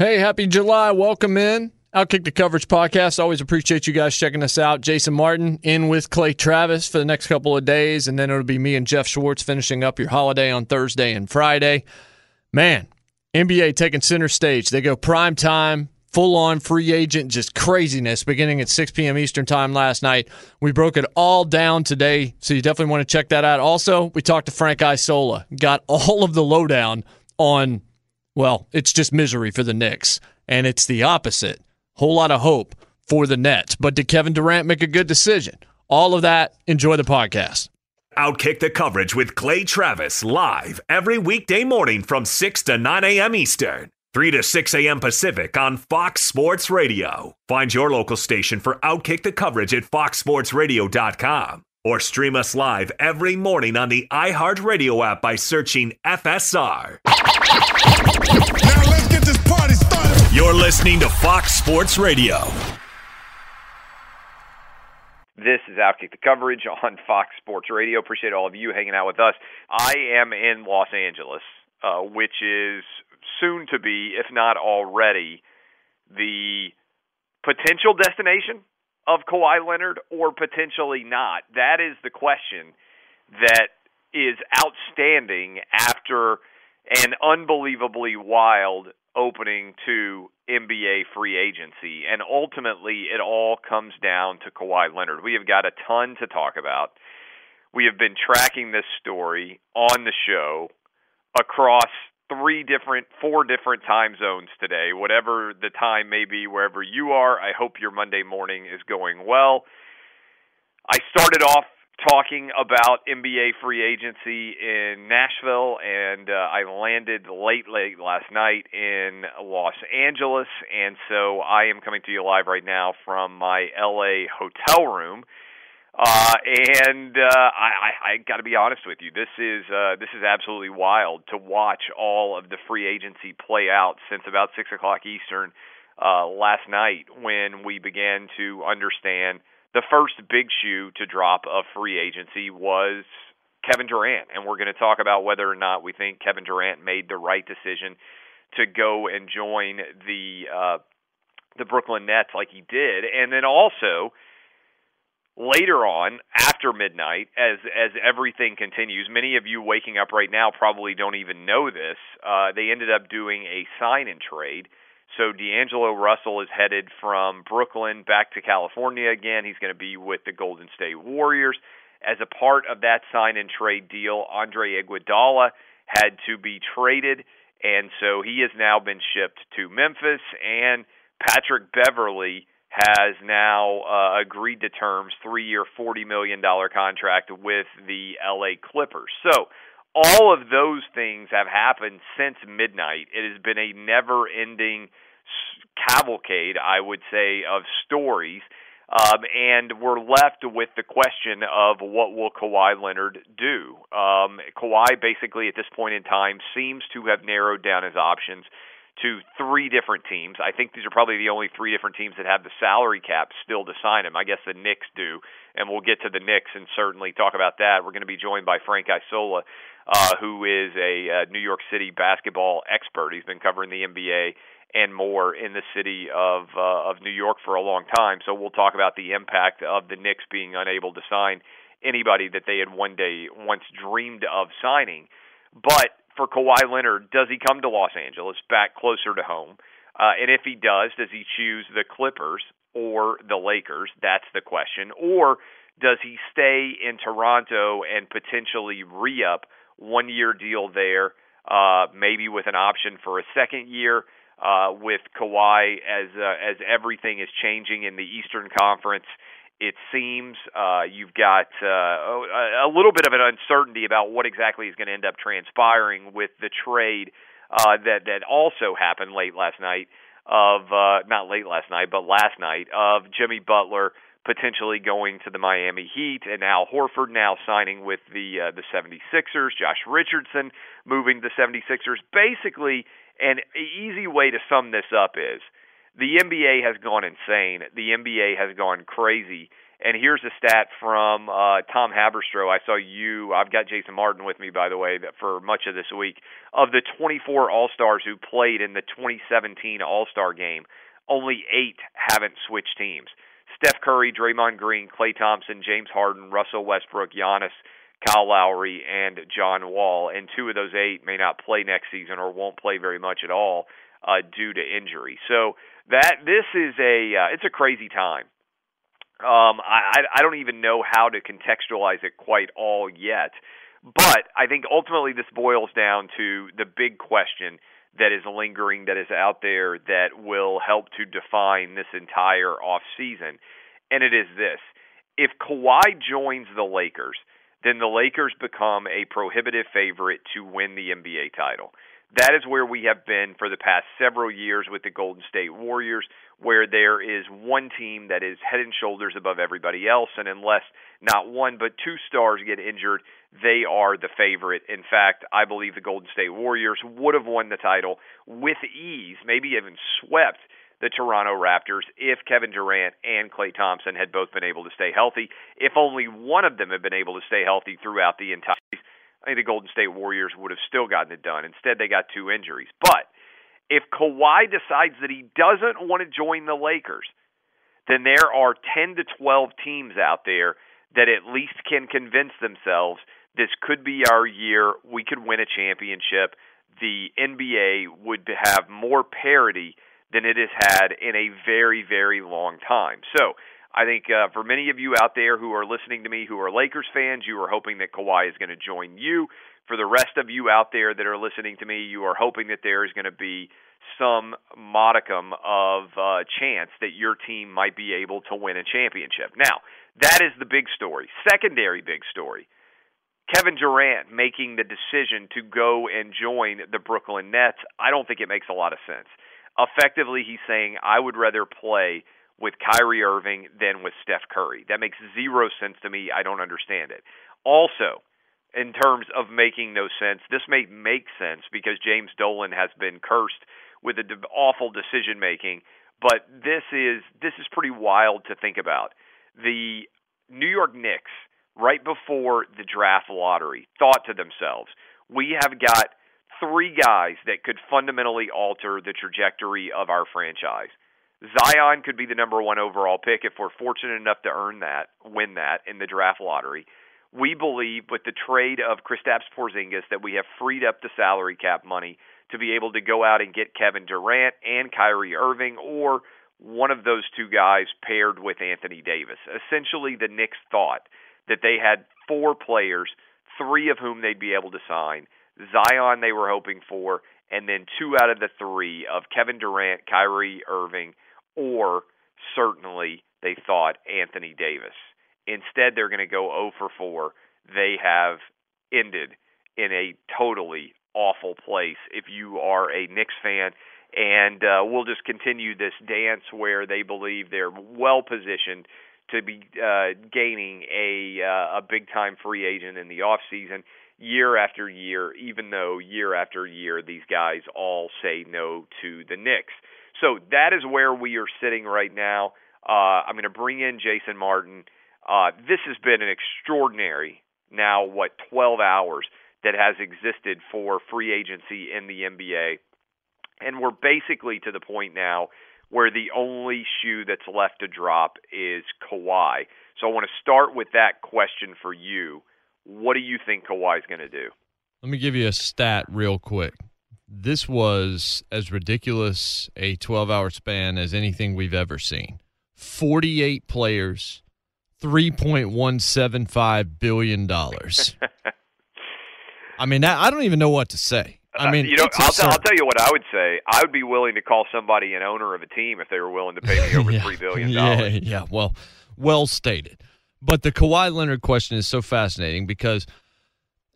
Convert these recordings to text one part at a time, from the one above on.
Hey, happy July. Welcome in. Outkick the Coverage podcast. Always appreciate you guys checking us out. Jason Martin in with Clay Travis for the next couple of days, and then it'll be me and Jeff Schwartz finishing up your holiday on Thursday and Friday. Man, NBA taking center stage. They go prime time, full on free agent, just craziness beginning at 6 p.m. Eastern time last night. We broke it all down today, so you definitely want to check that out. Also, we talked to Frank Isola, got all of the lowdown on well, it's just misery for the Knicks, and it's the opposite. Whole lot of hope for the Nets. But did Kevin Durant make a good decision? All of that. Enjoy the podcast. Outkick the coverage with Clay Travis live every weekday morning from 6 to 9 a.m. Eastern, 3 to 6 a.m. Pacific on Fox Sports Radio. Find your local station for Outkick the coverage at foxsportsradio.com or stream us live every morning on the iHeartRadio app by searching FSR. You're listening to Fox Sports Radio. This is Outkick the coverage on Fox Sports Radio. Appreciate all of you hanging out with us. I am in Los Angeles, uh, which is soon to be, if not already, the potential destination of Kawhi Leonard or potentially not. That is the question that is outstanding after an unbelievably wild opening to NBA free agency. And ultimately, it all comes down to Kawhi Leonard. We have got a ton to talk about. We have been tracking this story on the show across three different, four different time zones today, whatever the time may be, wherever you are. I hope your Monday morning is going well. I started off talking about NBA free agency in Nashville, and uh, I landed late, late last night in Los Angeles, and so I am coming to you live right now from my LA hotel room. Uh, and uh, I, I, I got to be honest with you, this is uh, this is absolutely wild to watch all of the free agency play out since about six o'clock Eastern uh, last night when we began to understand the first big shoe to drop of free agency was Kevin Durant, and we're going to talk about whether or not we think Kevin Durant made the right decision to go and join the uh, the Brooklyn Nets like he did, and then also later on after midnight as as everything continues many of you waking up right now probably don't even know this uh they ended up doing a sign and trade so D'Angelo Russell is headed from Brooklyn back to California again. He's going to be with the Golden State Warriors. As a part of that sign and trade deal, Andre Iguodala had to be traded, and so he has now been shipped to Memphis. And Patrick Beverly has now uh, agreed to terms, three-year, forty million dollar contract with the LA Clippers. So all of those things have happened since midnight. It has been a never ending cavalcade, I would say, of stories. Um, and we're left with the question of what will Kawhi Leonard do? Um, Kawhi, basically, at this point in time, seems to have narrowed down his options to three different teams. I think these are probably the only three different teams that have the salary cap still to sign him. I guess the Knicks do, and we'll get to the Knicks and certainly talk about that. We're going to be joined by Frank Isola, uh, who is a uh, New York City basketball expert. He's been covering the NBA and more in the city of uh, of New York for a long time. So we'll talk about the impact of the Knicks being unable to sign anybody that they had one day once dreamed of signing. But for Kawhi Leonard, does he come to Los Angeles, back closer to home? Uh, and if he does, does he choose the Clippers or the Lakers? That's the question. Or does he stay in Toronto and potentially re up one year deal there, uh, maybe with an option for a second year? uh, with Kawhi as uh, as everything is changing in the Eastern Conference. It seems uh, you've got uh, a little bit of an uncertainty about what exactly is going to end up transpiring with the trade uh, that that also happened late last night of uh, not late last night but last night of Jimmy Butler potentially going to the Miami Heat and Al Horford now signing with the uh, the 76ers, Josh Richardson moving to the 76ers. Basically, an easy way to sum this up is the NBA has gone insane. The NBA has gone crazy. And here's a stat from uh, Tom Haberstroh. I saw you. I've got Jason Martin with me, by the way, for much of this week. Of the 24 All Stars who played in the 2017 All Star game, only eight haven't switched teams. Steph Curry, Draymond Green, Klay Thompson, James Harden, Russell Westbrook, Giannis, Kyle Lowry and John Wall, and two of those eight may not play next season or won't play very much at all uh, due to injury. So that this is a uh, it's a crazy time. Um, I I don't even know how to contextualize it quite all yet, but I think ultimately this boils down to the big question that is lingering that is out there that will help to define this entire off season, and it is this: if Kawhi joins the Lakers then the Lakers become a prohibitive favorite to win the NBA title. That is where we have been for the past several years with the Golden State Warriors, where there is one team that is head and shoulders above everybody else, and unless not one but two stars get injured, they are the favorite. In fact, I believe the Golden State Warriors would have won the title with ease, maybe even swept the Toronto Raptors if Kevin Durant and Klay Thompson had both been able to stay healthy. If only one of them had been able to stay healthy throughout the entire season, I think the Golden State Warriors would have still gotten it done. Instead, they got two injuries. But if Kawhi decides that he doesn't want to join the Lakers, then there are 10 to 12 teams out there that at least can convince themselves this could be our year. We could win a championship. The NBA would have more parity than it has had in a very, very long time. So I think uh, for many of you out there who are listening to me who are Lakers fans, you are hoping that Kawhi is going to join you. For the rest of you out there that are listening to me, you are hoping that there is going to be some modicum of uh, chance that your team might be able to win a championship. Now, that is the big story. Secondary big story. Kevin Durant making the decision to go and join the Brooklyn Nets, I don't think it makes a lot of sense effectively he's saying I would rather play with Kyrie Irving than with Steph Curry. That makes zero sense to me. I don't understand it. Also, in terms of making no sense, this may make sense because James Dolan has been cursed with a awful decision making, but this is this is pretty wild to think about. The New York Knicks right before the draft lottery thought to themselves, we have got three guys that could fundamentally alter the trajectory of our franchise. Zion could be the number one overall pick if we're fortunate enough to earn that, win that in the draft lottery. We believe with the trade of Kristaps Porzingis that we have freed up the salary cap money to be able to go out and get Kevin Durant and Kyrie Irving or one of those two guys paired with Anthony Davis. Essentially, the Knicks thought that they had four players, three of whom they'd be able to sign Zion they were hoping for, and then two out of the three of Kevin Durant, Kyrie Irving, or certainly they thought Anthony Davis. Instead, they're going to go 0 for 4. They have ended in a totally awful place. If you are a Knicks fan, and uh, we'll just continue this dance where they believe they're well positioned to be uh, gaining a uh, a big time free agent in the off season year after year, even though year after year these guys all say no to the Knicks. So that is where we are sitting right now. Uh, I'm going to bring in Jason Martin. Uh, this has been an extraordinary now what 12 hours that has existed for free agency in the NBA, and we're basically to the point now where the only shoe that's left to drop is Kawhi. So I want to start with that question for you. What do you think Kawhi's going to do? Let me give you a stat real quick. This was as ridiculous a 12 hour span as anything we've ever seen. 48 players, $3.175 billion. I mean, I don't even know what to say. I mean, uh, you know, I'll, t- I'll tell you what I would say. I would be willing to call somebody an owner of a team if they were willing to pay me over yeah, three billion dollars. Yeah, yeah. Well, well stated. But the Kawhi Leonard question is so fascinating because,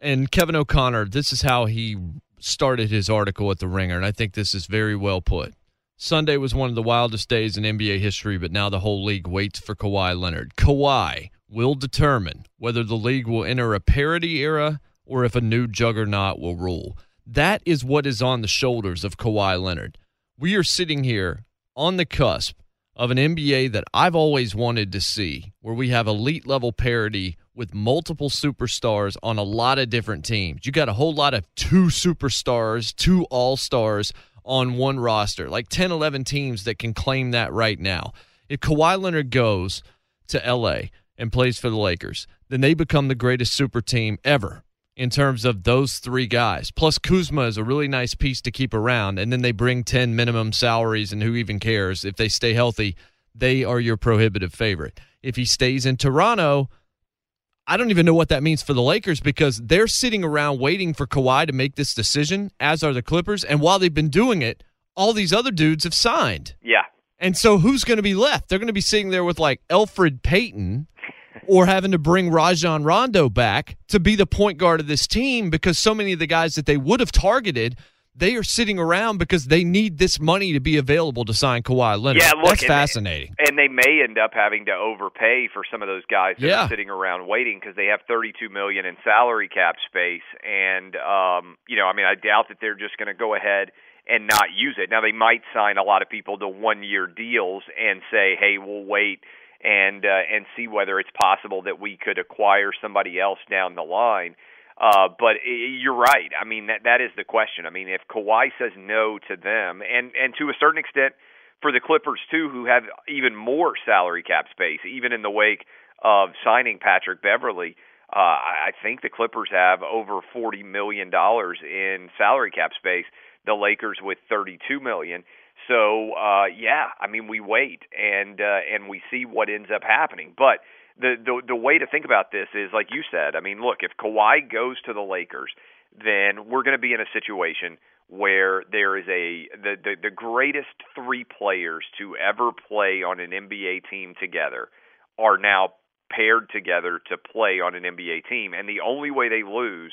and Kevin O'Connor, this is how he started his article at the Ringer, and I think this is very well put. Sunday was one of the wildest days in NBA history, but now the whole league waits for Kawhi Leonard. Kawhi will determine whether the league will enter a parity era or if a new juggernaut will rule. That is what is on the shoulders of Kawhi Leonard. We are sitting here on the cusp of an NBA that I've always wanted to see, where we have elite level parity with multiple superstars on a lot of different teams. You got a whole lot of two superstars, two all stars on one roster, like 10, 11 teams that can claim that right now. If Kawhi Leonard goes to LA and plays for the Lakers, then they become the greatest super team ever in terms of those three guys. Plus, Kuzma is a really nice piece to keep around. And then they bring 10 minimum salaries, and who even cares? If they stay healthy, they are your prohibitive favorite. If he stays in Toronto, I don't even know what that means for the Lakers because they're sitting around waiting for Kawhi to make this decision, as are the Clippers. And while they've been doing it, all these other dudes have signed. Yeah. And so who's going to be left? They're going to be sitting there with like Elfrid Payton or having to bring Rajon Rondo back to be the point guard of this team because so many of the guys that they would have targeted they are sitting around because they need this money to be available to sign Kawhi Leonard. Yeah, look, that's and fascinating. They, and they may end up having to overpay for some of those guys that yeah. are sitting around waiting because they have 32 million in salary cap space. And um, you know, I mean, I doubt that they're just going to go ahead and not use it. Now they might sign a lot of people to one-year deals and say, "Hey, we'll wait." And uh, and see whether it's possible that we could acquire somebody else down the line. Uh, but you're right. I mean, that that is the question. I mean, if Kawhi says no to them, and and to a certain extent for the Clippers too, who have even more salary cap space, even in the wake of signing Patrick Beverly. uh, I think the Clippers have over forty million dollars in salary cap space. The Lakers with thirty-two million. So uh, yeah, I mean, we wait and uh, and we see what ends up happening, but the, the the way to think about this is like you said. I mean, look, if Kawhi goes to the Lakers, then we're going to be in a situation where there is a the, the the greatest three players to ever play on an NBA team together are now paired together to play on an NBA team, and the only way they lose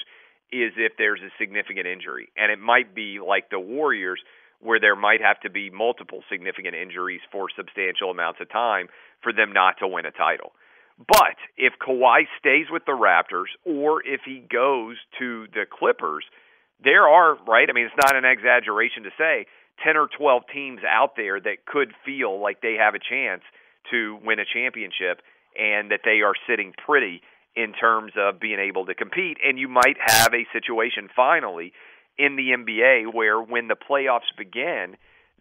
is if there's a significant injury, and it might be like the Warriors where there might have to be multiple significant injuries for substantial amounts of time for them not to win a title. But if Kawhi stays with the Raptors or if he goes to the Clippers, there are, right? I mean, it's not an exaggeration to say 10 or 12 teams out there that could feel like they have a chance to win a championship and that they are sitting pretty in terms of being able to compete. And you might have a situation finally in the NBA where when the playoffs begin,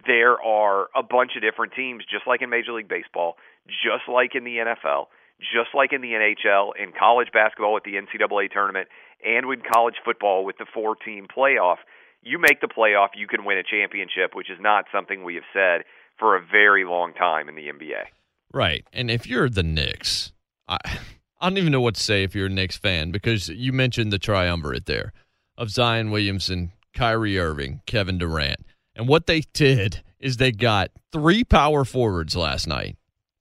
there are a bunch of different teams, just like in Major League Baseball, just like in the NFL just like in the NHL, in college basketball with the NCAA tournament, and with college football with the four team playoff. You make the playoff, you can win a championship, which is not something we have said for a very long time in the NBA. Right. And if you're the Knicks, I, I don't even know what to say if you're a Knicks fan because you mentioned the triumvirate there of Zion Williamson, Kyrie Irving, Kevin Durant. And what they did is they got three power forwards last night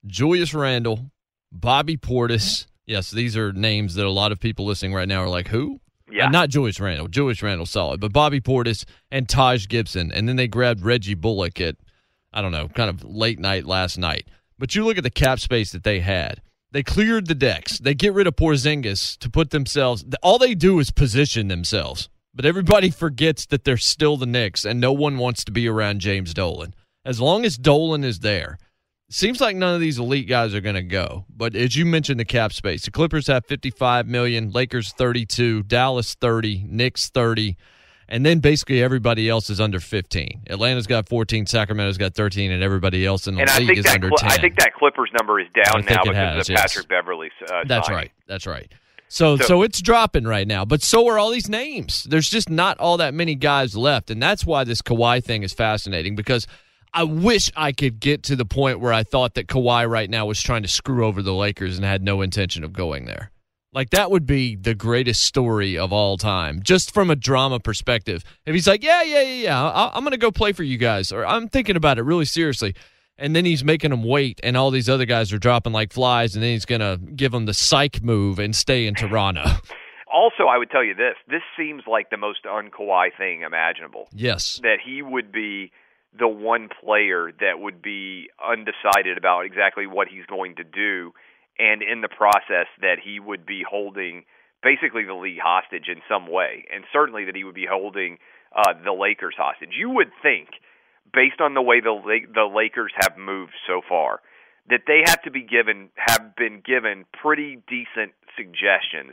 Julius Randle, Bobby Portis. Yes, these are names that a lot of people listening right now are like, who? Yeah. Uh, not Julius Randle. Julius Randle solid, but Bobby Portis and Taj Gibson, and then they grabbed Reggie Bullock at I don't know, kind of late night last night. But you look at the cap space that they had. They cleared the decks. They get rid of Porzingis to put themselves. All they do is position themselves. But everybody forgets that they're still the Knicks, and no one wants to be around James Dolan. As long as Dolan is there, seems like none of these elite guys are going to go. But as you mentioned, the cap space, the Clippers have 55 million, Lakers 32, Dallas 30, Knicks 30, and then basically everybody else is under 15. Atlanta's got 14, Sacramento's got 13, and everybody else in the and league is under Cl- 10. I think that Clippers number is down now because has, of yes. Patrick Beverly's. Uh, That's signing. right. That's right. So, so So- it's dropping right now, but so are all these names. There's just not all that many guys left, and that's why this Kawhi thing is fascinating because I wish I could get to the point where I thought that Kawhi right now was trying to screw over the Lakers and had no intention of going there. Like that would be the greatest story of all time, just from a drama perspective. If he's like, "Yeah, yeah, yeah, yeah, I- I'm going to go play for you guys," or "I'm thinking about it really seriously," and then he's making them wait, and all these other guys are dropping like flies, and then he's going to give them the psych move and stay in Toronto. Also, I would tell you this: this seems like the most un-Kawhi thing imaginable. yes, That he would be the one player that would be undecided about exactly what he's going to do, and in the process that he would be holding basically the league hostage in some way, and certainly that he would be holding uh, the Lakers hostage. You would think, based on the way the La- the Lakers have moved so far, that they have to be given have been given pretty decent suggestions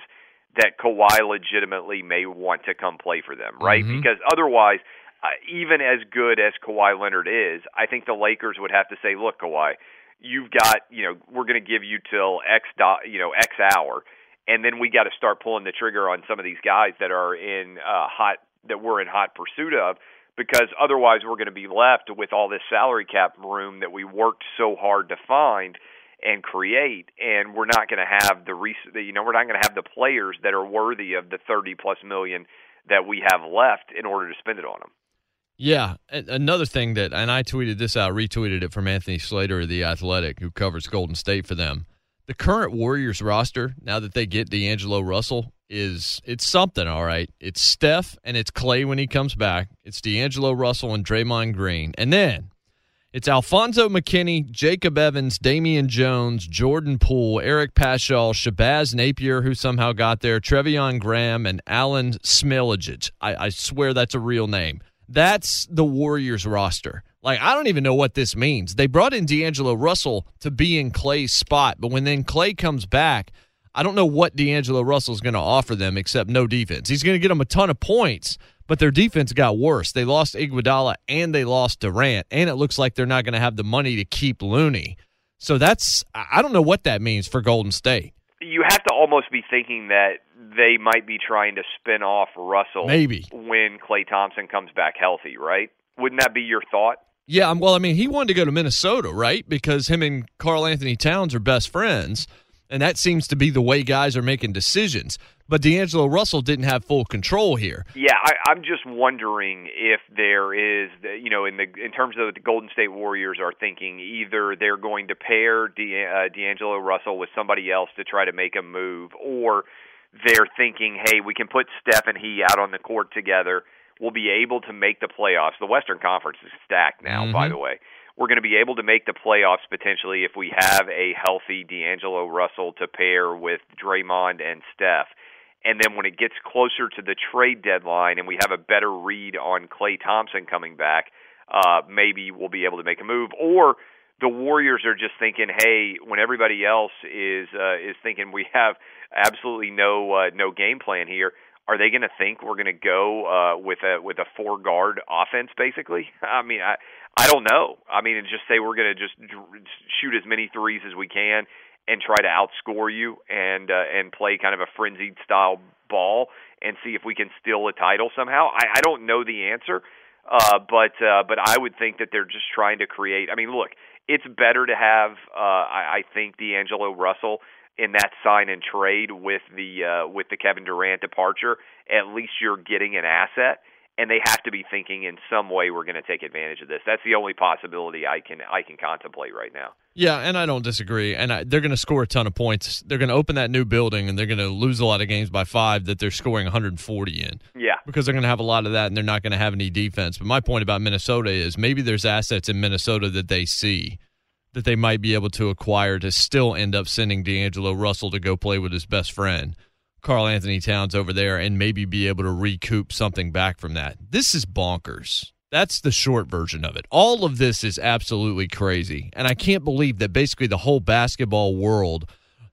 that Kawhi legitimately may want to come play for them, right? Mhm. Because otherwise, uh, even as good as Kawhi Leonard is, I think the Lakers would have to say, "Look, Kawhi, you've got, you know, we're going to give you till X dot, you know, X hour, and then we got to start pulling the trigger on some of these guys that are in uh, hot that we're in hot pursuit of." Because otherwise, we're going to be left with all this salary cap room that we worked so hard to find and create, and we're not going to have the res- you know we're not going to have the players that are worthy of the thirty plus million that we have left in order to spend it on them. Yeah. Another thing that, and I tweeted this out, retweeted it from Anthony Slater of the Athletic, who covers Golden State for them. The current Warriors roster, now that they get D'Angelo Russell, is it's something. All right, it's Steph and it's Klay when he comes back. It's D'Angelo Russell and Draymond Green, and then It's Alfonso McKinney, Jacob Evans, Damian Jones, Jordan Poole, Eric Paschall, Shabazz Napier, who somehow got there, Treveon Graham, and Alen Smailagic. I, I swear that's a real name. That's the Warriors roster. Like, I don't even know what this means. They brought in D'Angelo Russell to be in Klay's spot, but when then Klay comes back, I don't know what D'Angelo Russell's going to offer them except no defense. He's going to get them a ton of points, but their defense got worse. They lost Iguodala and they lost Durant, and it looks like they're not going to have the money to keep Looney. So that's I don't know what that means for Golden State. You have to almost be thinking that they might be trying to spin off Russell Maybe. when Klay Thompson comes back healthy, right? Wouldn't that be your thought? Yeah, um, well, I mean, he wanted to go to Minnesota, right? Because him and Karl-Anthony Towns are best friends, and that seems to be the way guys are making decisions. But D'Angelo Russell didn't have full control here. Yeah, I, I'm just wondering if there is, you know, in the in terms of the Golden State Warriors are thinking either they're going to pair De, uh, D'Angelo Russell with somebody else to try to make a move, or they're thinking, hey, we can put Steph and he out on the court together. We'll be able to make the playoffs. The Western Conference is stacked now, by Mhm. the way. We're going to be able to make the playoffs potentially if we have a healthy D'Angelo Russell to pair with Draymond and Steph. And then when it gets closer to the trade deadline and we have a better read on Klay Thompson coming back, uh, maybe we'll be able to make a move. Or the Warriors are just thinking, hey, when everybody else is uh, is thinking we have absolutely no uh, no game plan here, are they going to think we're going to go uh, with a with a four guard offense? Basically, I mean, I I don't know. I mean, just say we're going to just shoot as many threes as we can and try to outscore you and uh, and play kind of a frenzied style ball and see if we can steal a title somehow. I, I don't know the answer, uh, but uh, but I would think that they're just trying to create. I mean, look, it's better to have uh, I, I think D'Angelo Russell in that sign and trade with the uh, with the Kevin Durant departure. At least you're getting an asset. and they have to be thinking in some way we're going to take advantage of this. That's the only possibility I can I can contemplate right now. Yeah, and I don't disagree. And I, they're going to score a ton of points. They're going to open that new building, and they're going to lose a lot of games by five that they're scoring 140 in. Yeah, because they're going to have a lot of that, and they're not going to have any defense. But my point about Minnesota is maybe there's assets in Minnesota that they see that they might be able to acquire to still end up sending D'Angelo Russell to go play with his best friend. Karl-Anthony Towns over there and maybe be able to recoup something back from that. This is bonkers. That's the short version of it. All of this is absolutely crazy. And I can't believe that basically the whole basketball world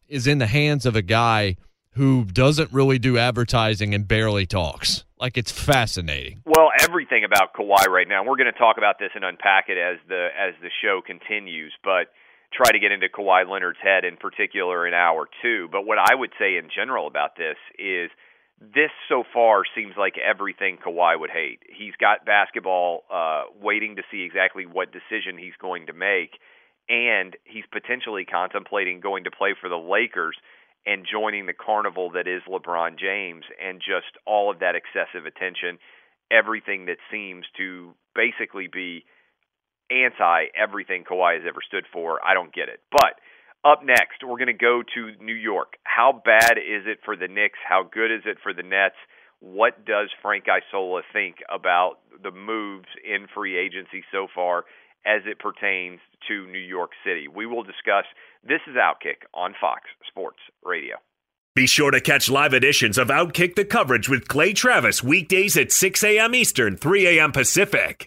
is in the hands of a guy who doesn't really do advertising and barely talks. Like it's fascinating. Well, everything about Kawhi right now. We're going to talk about this and unpack it as the as the show continues, but try to get into Kawhi Leonard's head in particular in hour two. But what I would say in general about this is this so far seems like everything Kawhi would hate. He's got basketball uh, waiting to see exactly what decision he's going to make, and he's potentially contemplating going to play for the Lakers and joining the carnival that is LeBron James and just all of that excessive attention, everything that seems to basically be anti everything Kawhi has ever stood for. I don't get it. But up next, we're going to go to New York. How bad is it for the Knicks? How good is it for the Nets? What does Frank Isola think about the moves in free agency so far as it pertains to New York City? We will discuss. This is Outkick on Fox Sports Radio. Be sure to catch live editions of Outkick the coverage with Clay Travis weekdays at 6 a.m. Eastern, 3 a.m. Pacific.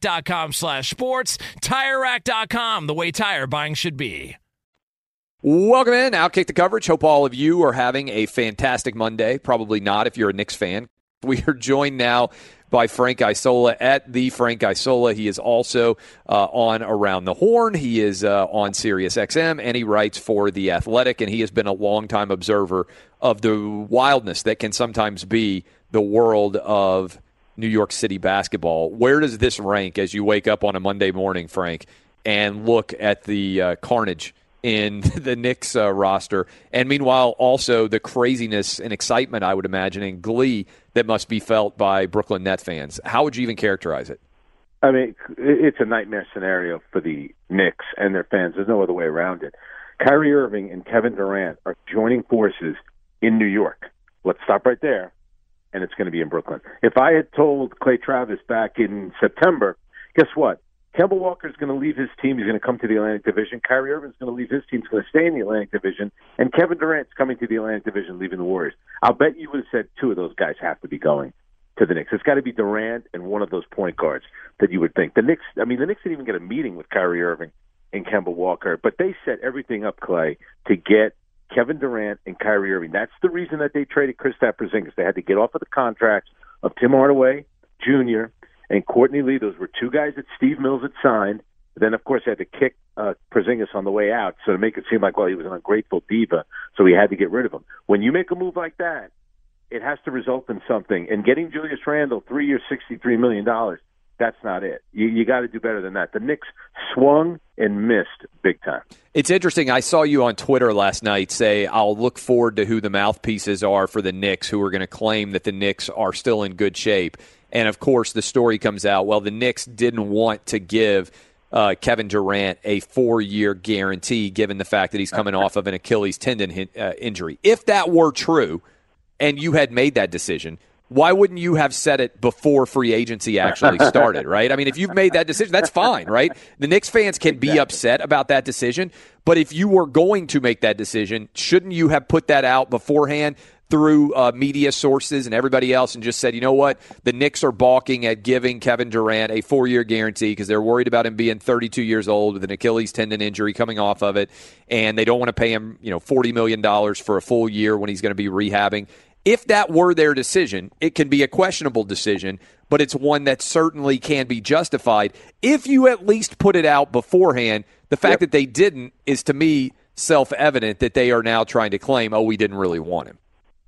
TireRack.com slash sports. TireRack.com, the way tire buying should be. Welcome in. Outkick the coverage. Hope all of you are having a fantastic Monday. Probably not if you're a Knicks fan. We are joined now by Frank Isola at the Frank Isola. He is also uh, on Around the Horn. He is uh, on Sirius XM, and he writes for The Athletic, and he has been a longtime observer of the wildness that can sometimes be the world of New York City basketball. Where does this rank as you wake up on a Monday morning, Frank, and look at the uh, carnage in the Knicks uh, roster? And meanwhile, also the craziness and excitement, I would imagine, and glee that must be felt by Brooklyn Net fans. How would you even characterize it? I mean, it's a nightmare scenario for the Knicks and their fans. There's no other way around it. Kyrie Irving and Kevin Durant are joining forces in New York. Let's stop right there and it's going to be in Brooklyn. If I had told Clay Travis back in September, guess what? Kemba Walker is going to leave his team. He's going to come to the Atlantic Division. Kyrie Irving is going to leave his team. He's going to stay in the Atlantic Division. And Kevin Durant's coming to the Atlantic Division, leaving the Warriors. I'll bet you would have said two of those guys have to be going to the Knicks. It's got to be Durant and one of those point guards that you would think. The Knicks, I mean, the Knicks didn't even get a meeting with Kyrie Irving and Kemba Walker, but they set everything up, Clay, to get Kevin Durant and Kyrie Irving. That's the reason that they traded Kristaps Porzingis. They had to get off of the contracts of Tim Hardaway Jr. and Courtney Lee. Those were two guys that Steve Mills had signed. Then, of course, they had to kick uh, Porzingis on the way out, so to make it seem like, well, he was an ungrateful diva, so he had to get rid of him. When you make a move like that, it has to result in something. And getting Julius Randle, three years, $63 million, that's not it. You, you got to do better than that. The Knicks swung and missed big time. It's interesting. I saw you on Twitter last night say, I'll look forward to who the mouthpieces are for the Knicks who are going to claim that the Knicks are still in good shape. And of course, the story comes out well, the Knicks didn't want to give uh, Kevin Durant a four year guarantee given the fact that he's coming off of an Achilles tendon uh, injury. If that were true and you had made that decision, why wouldn't you have said it before free agency actually started, right? I mean, if you've made that decision, that's fine, right? The Knicks fans can be upset about that decision, but if you were going to make that decision, shouldn't you have put that out beforehand through uh, media sources and everybody else and just said, you know what, the Knicks are balking at giving Kevin Durant a four year guarantee because they're worried about him being 32 years old with an Achilles tendon injury coming off of it, and they don't want to pay him, you know, $40 million for a full year when he's going to be rehabbing if that were their decision, it can be a questionable decision, but it's one that certainly can be justified if you at least put it out beforehand. The fact yep. that they didn't is to me self evident that they are now trying to claim, oh, we didn't really want him.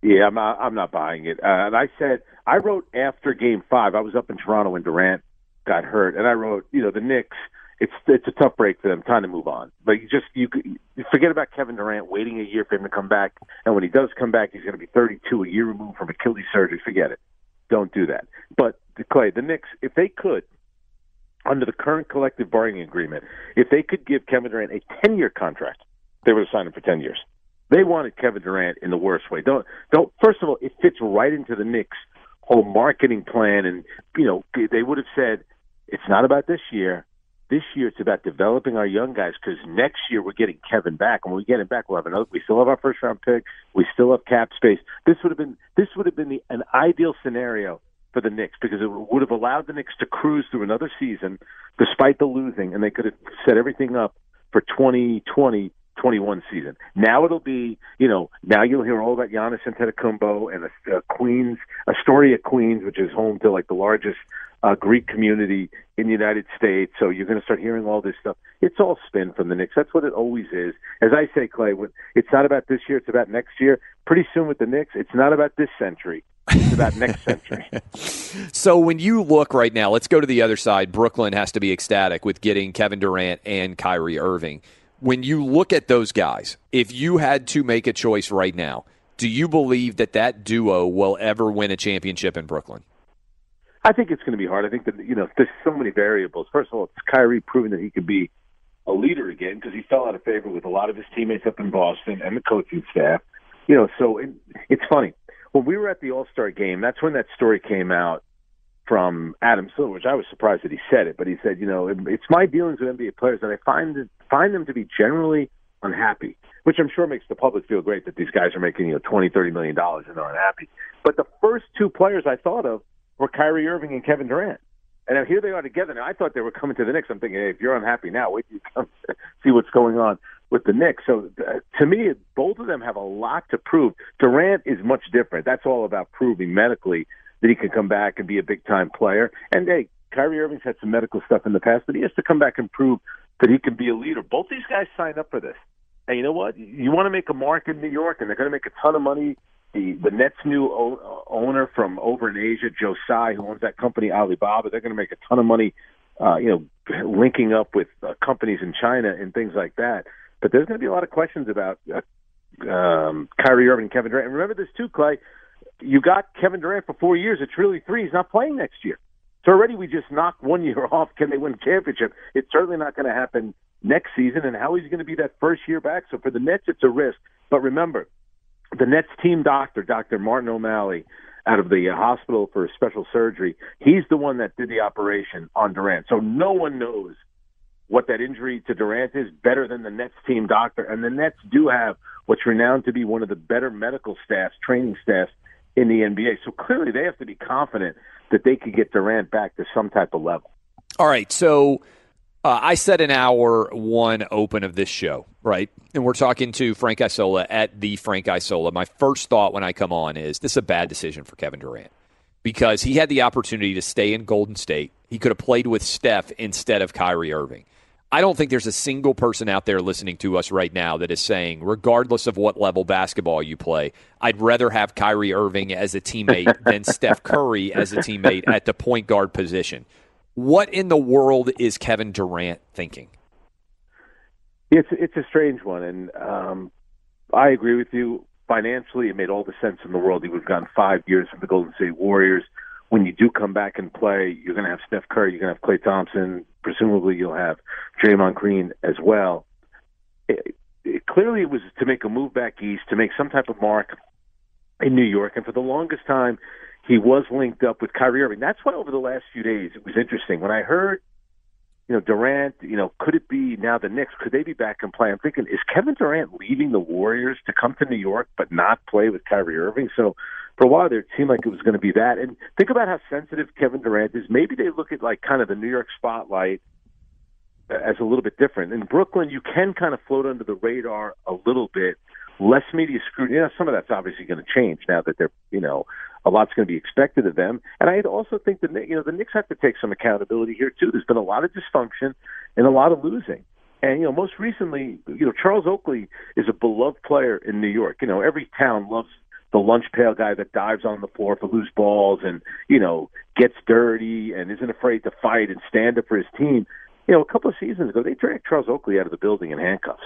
Yeah, I'm not, I'm not buying it. Uh, and I said, I wrote after game five, I was up in Toronto when Durant got hurt, and I wrote, you know, the Knicks it's it's a tough break for them. Time to move on. But you just you, you forget about Kevin Durant waiting a year for him to come back, and when he does come back, he's going to be 32, a year removed from Achilles surgery. Forget it. Don't do that. But Clay, the Knicks, if they could, under the current collective bargaining agreement, if they could give Kevin Durant a 10 year contract, they would have signed him for 10 years. They wanted Kevin Durant in the worst way. Don't don't. First of all, it fits right into the Knicks' whole marketing plan, and you know they would have said it's not about this year This year it's about developing our young guys because next year we're getting Kevin back, and when we get him back, we'll have another. We still have our first round pick. We still have cap space. This would have been this would have been the, an ideal scenario for the Knicks because it would have allowed the Knicks to cruise through another season despite the losing, and they could have set everything up for 2020 21 season. Now it'll be, you know, now you'll hear all about Giannis Antetokounmpo and a, a Queens, Astoria, Queens, which is home to like the largest uh, Greek community in the United States. So you're going to start hearing all this stuff. It's all spin from the Knicks. That's what it always is. As I say, Clay, when, it's not about this year. It's about next year. Pretty soon with the Knicks, it's not about this century. It's about next century. So when you look right now, let's go to the other side. Brooklyn has to be ecstatic with getting Kevin Durant and Kyrie Irving. When you look at those guys, if you had to make a choice right now, do you believe that that duo will ever win a championship in Brooklyn? I think it's going to be hard. I think that you know there's so many variables. First of all, it's Kyrie proving that he could be a leader again because he fell out of favor with a lot of his teammates up in Boston and the coaching staff. You know, so it, it's funny when we were at the All Star game. That's when that story came out from Adam Silver, which I was surprised that he said it, but he said, you know, it, it's my dealings with NBA players that I find find them to be generally unhappy, which I'm sure makes the public feel great that these guys are making you know twenty, thirty million dollars and they're unhappy. But the first two players I thought of were Kyrie Irving and Kevin Durant. And here they are together. Now I thought they were coming to the Knicks. I'm thinking, hey, if you're unhappy now, wait till you come see what's going on with the Knicks. So uh, to me, both of them have a lot to prove. Durant is much different. That's all about proving medically that he can come back and be a big time player. And hey, Kyrie Irving's had some medical stuff in the past, but he has to come back and prove that he can be a leader. Both these guys signed up for this. And you know what? You want to make a mark in New York, and they're going to make a ton of money the the Nets' new o- owner from over in Asia, Joe Tsai, who owns that company Alibaba, they're going to make a ton of money, uh, you know, linking up with uh, companies in China and things like that. But there's going to be a lot of questions about uh, um, Kyrie Irving and Kevin Durant. And remember this too, Clay. You got Kevin Durant for four years. It's really three. He's not playing next year. So already we just knocked one year off. Can they win championship? It's certainly not going to happen next season. And how he's going to be that first year back. So for the Nets, it's a risk. But remember, the Nets team doctor, Dr. Martin O'Malley, out of the uh, hospital for special surgery, he's the one that did the operation on Durant. So no one knows what that injury to Durant is better than the Nets team doctor. And the Nets do have what's renowned to be one of the better medical staffs, training staffs in the NBA. So clearly they have to be confident that they could get Durant back to some type of level. All right. So uh, I said an hour one open of this show, right? And we're talking to Frank Isola at the Frank Isola. My first thought when I come on is this is a bad decision for Kevin Durant because he had the opportunity to stay in Golden State. He could have played with Steph instead of Kyrie Irving. I don't think there's a single person out there listening to us right now that is saying, regardless of what level basketball you play, I'd rather have Kyrie Irving as a teammate than Steph Curry as a teammate at the point guard position. What in the world is Kevin Durant thinking? It's it's a strange one, and um, I agree with you. Financially, it made all the sense in the world. He would have gone five years from the Golden State Warriors. When you do come back and play, you're going to have Steph Curry, you're going to have Klay Thompson. Presumably, you'll have Draymond Green as well. It, it, clearly, it was to make a move back east, to make some type of mark in New York, and for the longest time, he was linked up with Kyrie Irving. That's why over the last few days it was interesting. When I heard, you know, Durant, you know, could it be now the Knicks? Could they be back and play? I'm thinking, is Kevin Durant leaving the Warriors to come to New York but not play with Kyrie Irving? So for a while there, it seemed like it was going to be that. And think about how sensitive Kevin Durant is. Maybe they look at like kind of the New York spotlight as a little bit different. In Brooklyn, you can kind of float under the radar a little bit. Less media scrutiny. You know, some of that's obviously going to change now that they're, you know, a lot's going to be expected of them. And I also think that you know the Knicks have to take some accountability here too. There's been a lot of dysfunction and a lot of losing. And you know, most recently, you know, Charles Oakley is a beloved player in New York. You know, every town loves the lunch pail guy that dives on the floor for loose balls and you know gets dirty and isn't afraid to fight and stand up for his team. You know, a couple of seasons ago, they dragged Charles Oakley out of the building in handcuffs.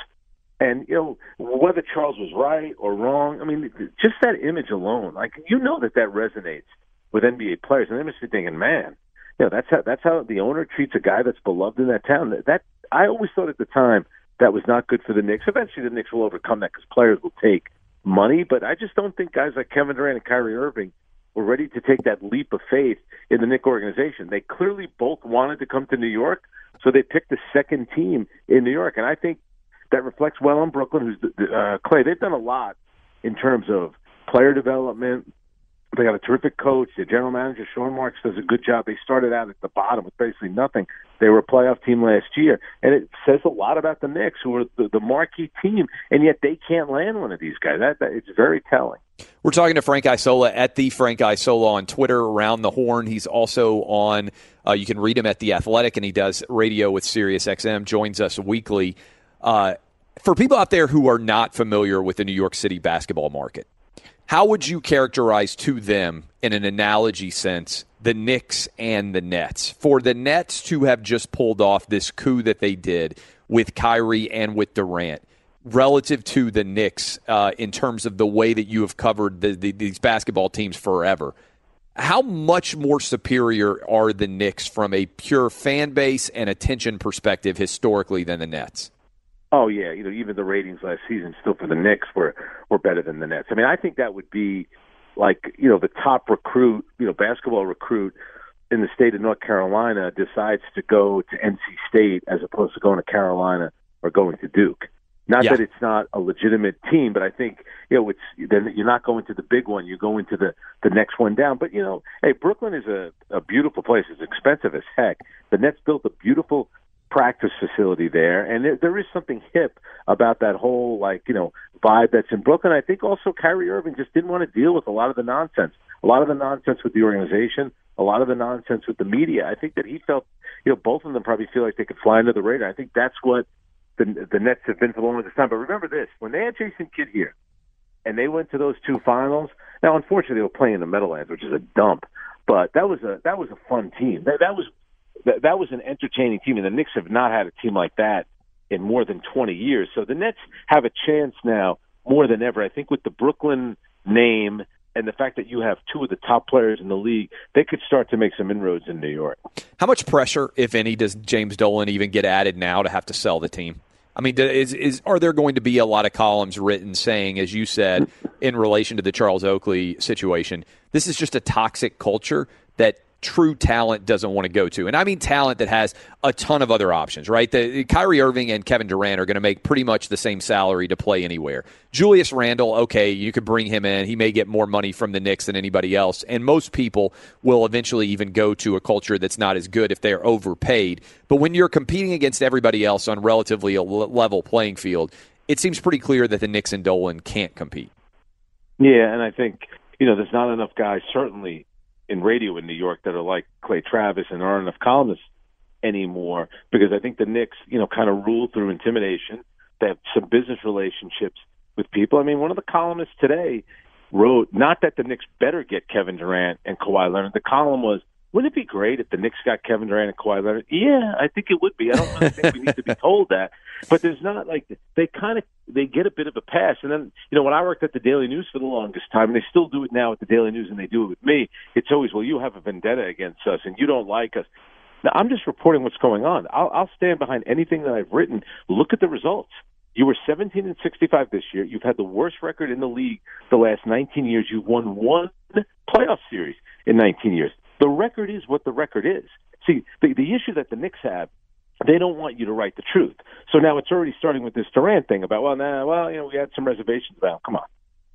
And you know whether Charles was right or wrong. I mean, just that image alone, like you know that that resonates with NBA players, and they must be thinking, man, you know that's how that's how the owner treats a guy that's beloved in that town. That, that I always thought at the time that was not good for the Knicks. Eventually, the Knicks will overcome that because players will take money, but I just don't think guys like Kevin Durant and Kyrie Irving were ready to take that leap of faith in the Knick organization. They clearly both wanted to come to New York, so they picked the second team in New York, and I think that reflects well on Brooklyn. Who's the, uh, Clay? They've done a lot in terms of player development. They got a terrific coach. The general manager, Sean Marks, does a good job. They started out at the bottom with basically nothing. They were a playoff team last year. And it says a lot about the Knicks, who are the, the marquee team, and yet they can't land one of these guys. That, that It's very telling. We're talking to Frank Isola at the Frank Isola on Twitter, around the horn. He's also on, uh, you can read him at The Athletic, and he does radio with SiriusXM, joins us weekly. Uh, for people out there who are not familiar with the New York City basketball market, how would you characterize to them, in an analogy sense, the Knicks and the Nets? For the Nets to have just pulled off this coup that they did with Kyrie and with Durant, relative to the Knicks uh, in terms of the way that you have covered the, the, these basketball teams forever, how much more superior are the Knicks from a pure fan base and attention perspective historically than the Nets? Oh yeah, you know even the ratings last season still for the Knicks were were better than the Nets. I mean I think that would be like you know the top recruit, you know basketball recruit in the state of North Carolina decides to go to NC State as opposed to going to Carolina or going to Duke. Not yeah. that it's not a legitimate team, but I think you know it's then you're not going to the big one. You're going to the the next one down. But you know, hey, Brooklyn is a a beautiful place. It's expensive as heck. The Nets built a beautiful practice facility there, and there, there is something hip about that whole like you know vibe that's in Brooklyn. I think also Kyrie Irving just didn't want to deal with a lot of the nonsense, a lot of the nonsense with the organization, a lot of the nonsense with the media. I think that he felt, you know, both of them probably feel like they could fly under the radar. I think that's what the the Nets have been for the longest time. But remember this: when they had Jason Kidd here, and they went to those two finals. Now, unfortunately, they were playing in the Meadowlands, which is a dump. But that was a that was a fun team. That, that was that, that was an entertaining team, and the Knicks have not had a team like that in more than 20 years. So the Nets have a chance now more than ever. I think with the Brooklyn name and the fact that you have two of the top players in the league, they could start to make some inroads in New York. How much pressure, if any, does James Dolan even get added now to have to sell the team? I mean, is, is are there going to be a lot of columns written saying, as you said, in relation to the Charles Oakley situation, this is just a toxic culture that true talent doesn't want to go to. And I mean talent that has a ton of other options, right? The, Kyrie Irving and Kevin Durant are going to make pretty much the same salary to play anywhere. Julius Randle, okay, you could bring him in. He may get more money from the Knicks than anybody else. And most people will eventually even go to a culture that's not as good if they're overpaid. But when you're competing against everybody else on relatively a level playing field, it seems pretty clear that the Knicks and Dolan can't compete. Yeah, and I think, you know, there's not enough guys, certainly in radio in New York that are like Clay Travis and aren't enough columnists anymore because I think the Knicks, you know, kind of rule through intimidation. They have some business relationships with people. I mean, one of the columnists today wrote not that the Knicks better get Kevin Durant and Kawhi Leonard. The column was wouldn't it be great if the Knicks got Kevin Durant and Kawhi Leonard? Yeah, I think it would be. I don't really think we need to be told that, but there's not like they kind of they get a bit of a pass. And then you know when I worked at the Daily News for the longest time, and they still do it now at the Daily News, and they do it with me. It's always well, you have a vendetta against us, and you don't like us. Now I'm just reporting what's going on. I'll, I'll stand behind anything that I've written. Look at the results. You were 17 and 65 this year. You've had the worst record in the league the last 19 years. You've won one playoff series in 19 years. The record is what the record is. See, the, the issue that the Knicks have, they don't want you to write the truth. So now it's already starting with this Durant thing about, well, nah, well, you know, we had some reservations about him. Come on.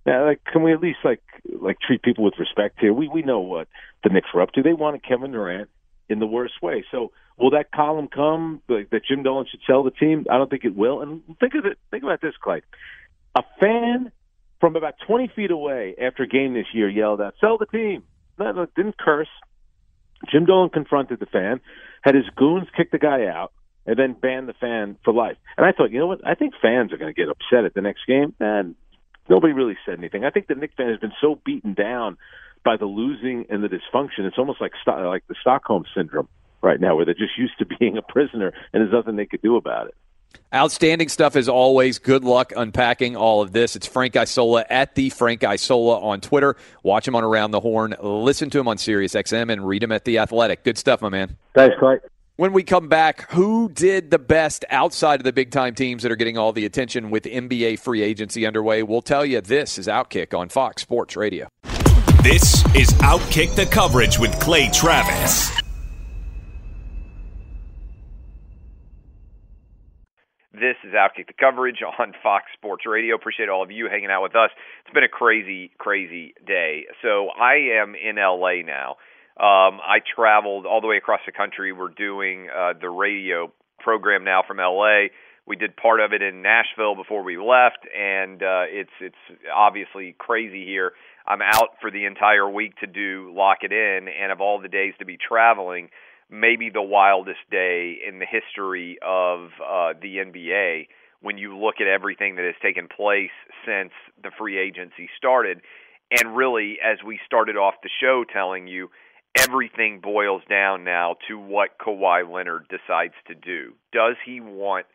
Now, like, can we at least like like treat people with respect here? We we know what the Knicks were up to. They wanted Kevin Durant in the worst way. So will that column come like, that Jim Dolan should sell the team? I don't think it will. And think of it. Think about this, Clay. A fan from about 20 feet away after a game this year yelled out, "Sell the team!" No, no, didn't curse. Jim Dolan confronted the fan, had his goons kick the guy out, and then ban the fan for life. And I thought, you know what? I think fans are going to get upset at the next game. And nobody really said anything. I think the Knick fan has been so beaten down by the losing and the dysfunction. It's almost like like the Stockholm syndrome right now, where they're just used to being a prisoner, and there's nothing they could do about it. Outstanding stuff as always. Good luck unpacking all of this. It's Frank Isola at the Frank Isola on Twitter. Watch him on Around the Horn. Listen to him on Sirius XM and read him at The Athletic. Good stuff, my man. Thanks, Clay. When we come back, who did the best outside of the big time teams that are getting all the attention with NBA free agency underway? We'll tell you this is Outkick on Fox Sports Radio. This is Outkick the Coverage with Clay Travis. This is Outkick the Coverage on Fox Sports Radio. Appreciate all of you hanging out with us. It's been a crazy, crazy day. So I am in LA now. Um, I traveled all the way across the country. We're doing uh, the radio program now from LA. We did part of it in Nashville before we left, and uh, it's it's obviously crazy here. I'm out for the entire week to do Lock It In, and of all the days to be traveling, maybe the wildest day in the history of uh, the NBA when you look at everything that has taken place since the free agency started. And really, as we started off the show telling you, everything boils down now to what Kawhi Leonard decides to do. Does he want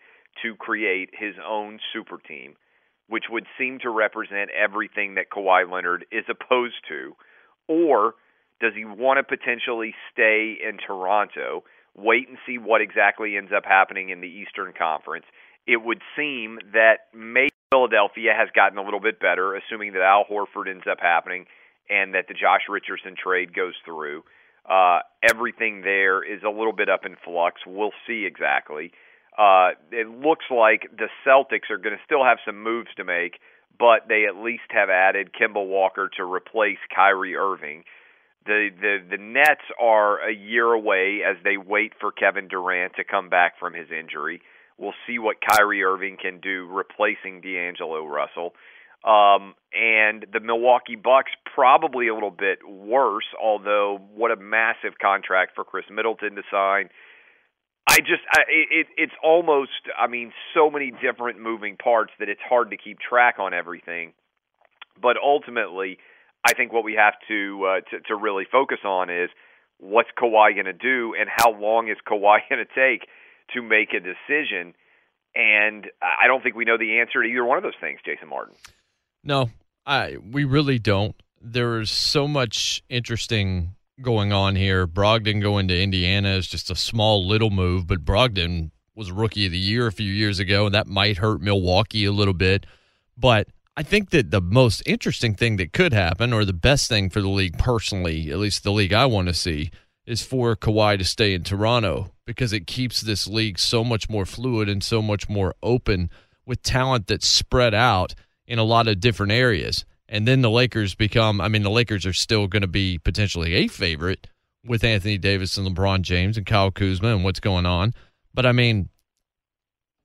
to create his own super team, which would seem to represent everything that Kawhi Leonard is opposed to, or does he want to potentially stay in Toronto, wait and see what exactly ends up happening in the Eastern Conference? It would seem that maybe Philadelphia has gotten a little bit better, assuming that Al Horford ends up happening and that the Josh Richardson trade goes through. Uh, everything there is a little bit up in flux. We'll see exactly. Uh, it looks like the Celtics are going to still have some moves to make, but they at least have added Kemba Walker to replace Kyrie Irving. The, the the Nets are a year away as they wait for Kevin Durant to come back from his injury. We'll see what Kyrie Irving can do replacing D'Angelo Russell. Um, and the Milwaukee Bucks probably a little bit worse, although what a massive contract for Khris Middleton to sign. I just I, it it's almost I mean so many different moving parts that it's hard to keep track on everything. But ultimately, I think what we have to uh, to, to really focus on is what's Kawhi going to do and how long is Kawhi going to take to make a decision. And I don't think we know the answer to either one of those things, Jason Martin. No, I we really don't. There's so much interesting going on here. Brogdon going to Indiana is just a small little move, but Brogdon was rookie of the year a few years ago, and that might hurt Milwaukee a little bit. But I think that the most interesting thing that could happen, or the best thing for the league personally, at least the league I want to see, is for Kawhi to stay in Toronto because it keeps this league so much more fluid and so much more open with talent that's spread out in a lot of different areas. And then the Lakers become, I mean, the Lakers are still going to be potentially a favorite with Anthony Davis and LeBron James and Kyle Kuzma and what's going on. But I mean,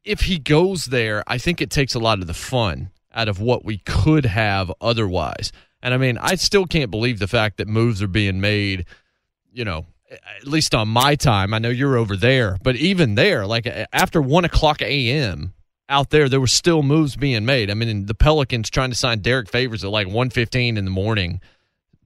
if he goes there, I think it takes a lot of the fun out of what we could have otherwise. And I mean, I still can't believe the fact that moves are being made, you know, at least on my time. I know you're over there, but even there, like after one o'clock a.m., out there, there were still moves being made. I mean, the Pelicans trying to sign Derrick Favors at like 1.15 in the morning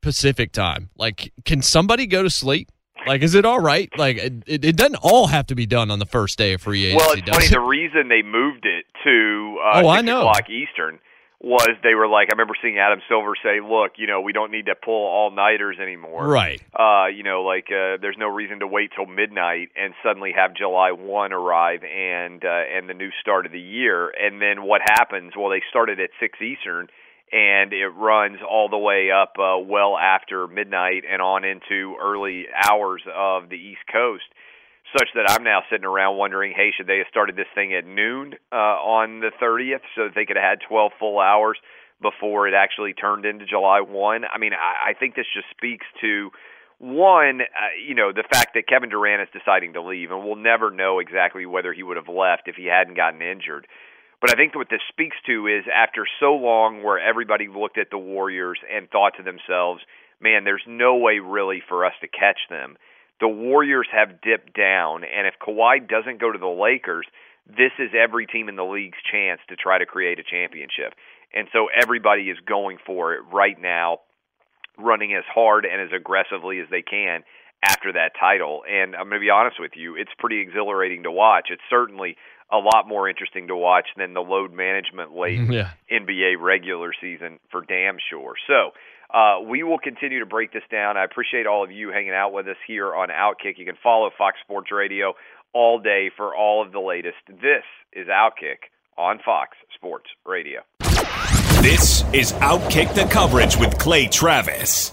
Pacific time. Like, can somebody go to sleep? Like, is it all right? Like, it, it doesn't all have to be done on the first day of free agency. Well, it's funny. It? The reason they moved it to uh, oh, I know. o'clock Eastern was they were like, I remember seeing Adam Silver say, "Look, you know, we don't need to pull all nighters anymore. Right? Uh, you know, like uh, there's no reason to wait till midnight and suddenly have July one arrive and uh, and the new start of the year. And then what happens? Well, they started at six Eastern." And it runs all the way up uh, well after midnight and on into early hours of the East Coast such that I'm now sitting around wondering, hey, should they have started this thing at noon uh, on the 30th so that they could have had 12 full hours before it actually turned into July 1? I mean, I, I think this just speaks to one, uh, you know, the fact that Kevin Durant is deciding to leave, and we'll never know exactly whether he would have left if he hadn't gotten injured. But I think what this speaks to is after so long where everybody looked at the Warriors and thought to themselves, man, there's no way really for us to catch them the Warriors have dipped down, and if Kawhi doesn't go to the Lakers, this is every team in the league's chance to try to create a championship. And so everybody is going for it right now, running as hard and as aggressively as they can after that title. And I'm going to be honest with you, it's pretty exhilarating to watch. It's certainly a lot more interesting to watch than the load management late yeah. NBA regular season for damn sure. So, uh, we will continue to break this down. I appreciate all of you hanging out with us here on Outkick. You can follow Fox Sports Radio all day for all of the latest. This is Outkick on Fox Sports Radio. This is Outkick the coverage with Clay Travis.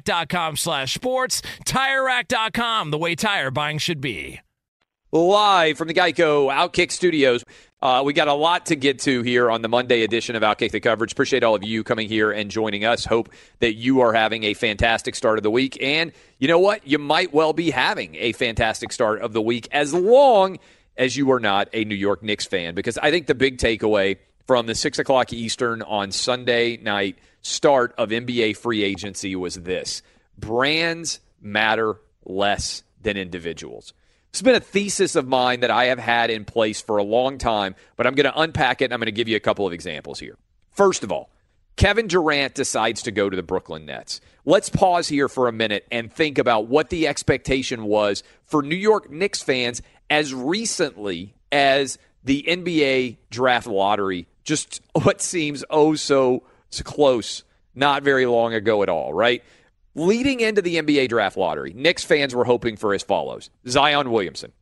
TireRack.com slash sports. TireRack.com, the way tire buying should be live from the Geico Outkick Studios. Uh, we got a lot to get to here on the Monday edition of Outkick the Coverage. Appreciate all of you coming here and joining us. Hope that you are having a fantastic start of the week. And you know what? You might well be having a fantastic start of the week as long as you are not a New York Knicks fan. Because I think the big takeaway from the 6 o'clock Eastern on Sunday night start of NBA free agency was this brands matter less than individuals. It's been a thesis of mine that I have had in place for a long time, but I'm going to unpack it and I'm going to give you a couple of examples here. First of all, Kevin Durant decides to go to the Brooklyn Nets. Let's pause here for a minute and think about what the expectation was for New York Knicks fans as recently as the NBA draft lottery, just what seems oh so close, not very long ago at all, right? Leading into the NBA draft lottery, Knicks fans were hoping for as follows Zion Williamson,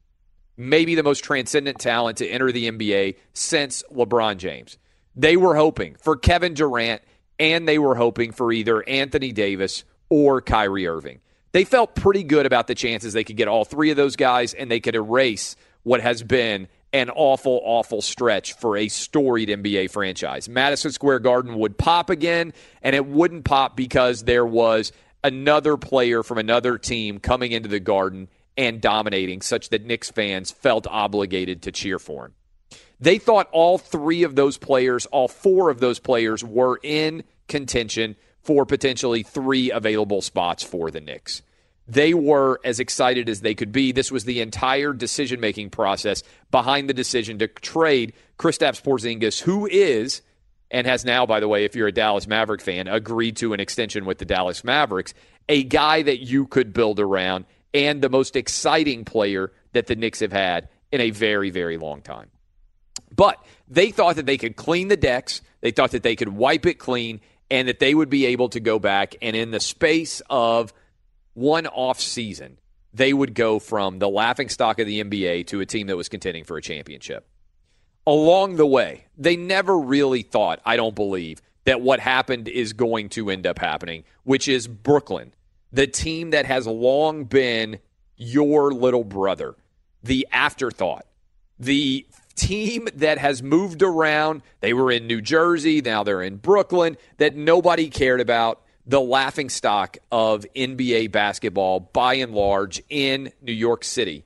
maybe the most transcendent talent to enter the NBA since LeBron James. They were hoping for Kevin Durant, and they were hoping for either Anthony Davis or Kyrie Irving. They felt pretty good about the chances they could get all three of those guys, and they could erase what has been an awful, awful stretch for a storied NBA franchise. Madison Square Garden would pop again, and it wouldn't pop because there was another player from another team coming into the Garden and dominating, such that Knicks fans felt obligated to cheer for him. They thought all three of those players, all four of those players, were in contention for potentially three available spots for the Knicks. They were as excited as they could be. This was the entire decision making process behind the decision to trade Kristaps Porzingis, who is and has now, by the way, if you're a Dallas Maverick fan, agreed to an extension with the Dallas Mavericks, a guy that you could build around and the most exciting player that the Knicks have had in a very, very long time. But they thought that they could clean the decks, they thought that they could wipe it clean, and that they would be able to go back and in the space of one off season, they would go from the laughing stock of the NBA to a team that was contending for a championship. Along the way, they never really thought, I don't believe, that what happened is going to end up happening, which is Brooklyn, the team that has long been your little brother, the afterthought, the team that has moved around. They were in New Jersey, now they're in Brooklyn, that nobody cared about the laughing stock of NBA basketball by and large in New York City.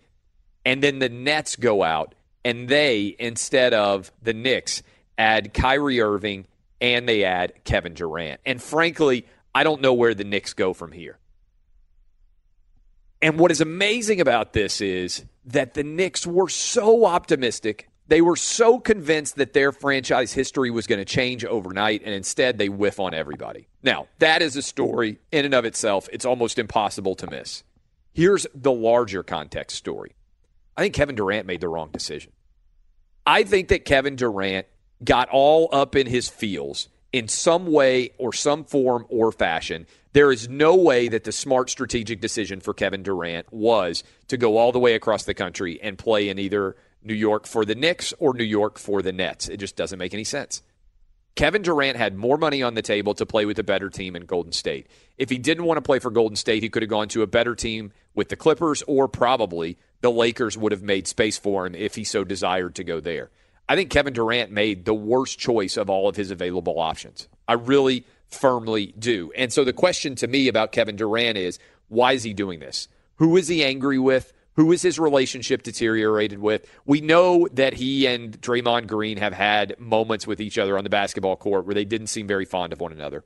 And then the Nets go out and they, instead of the Knicks, add Kyrie Irving and they add Kevin Durant. And frankly, I don't know where the Knicks go from here. And what is amazing about this is that the Knicks were so optimistic they were so convinced that their franchise history was going to change overnight, and instead they whiff on everybody. Now, that is a story in and of itself. It's almost impossible to miss. Here's the larger context story I think Kevin Durant made the wrong decision. I think that Kevin Durant got all up in his feels in some way or some form or fashion. There is no way that the smart strategic decision for Kevin Durant was to go all the way across the country and play in either New York for the Knicks or New York for the Nets. It just doesn't make any sense. Kevin Durant had more money on the table to play with a better team in Golden State. If he didn't want to play for Golden State, he could have gone to a better team with the Clippers, or probably the Lakers would have made space for him if he so desired to go there. I think Kevin Durant made the worst choice of all of his available options. I really firmly do. And so the question to me about Kevin Durant is why is he doing this? Who is he angry with? Who is his relationship deteriorated with? We know that he and Draymond Green have had moments with each other on the basketball court where they didn't seem very fond of one another.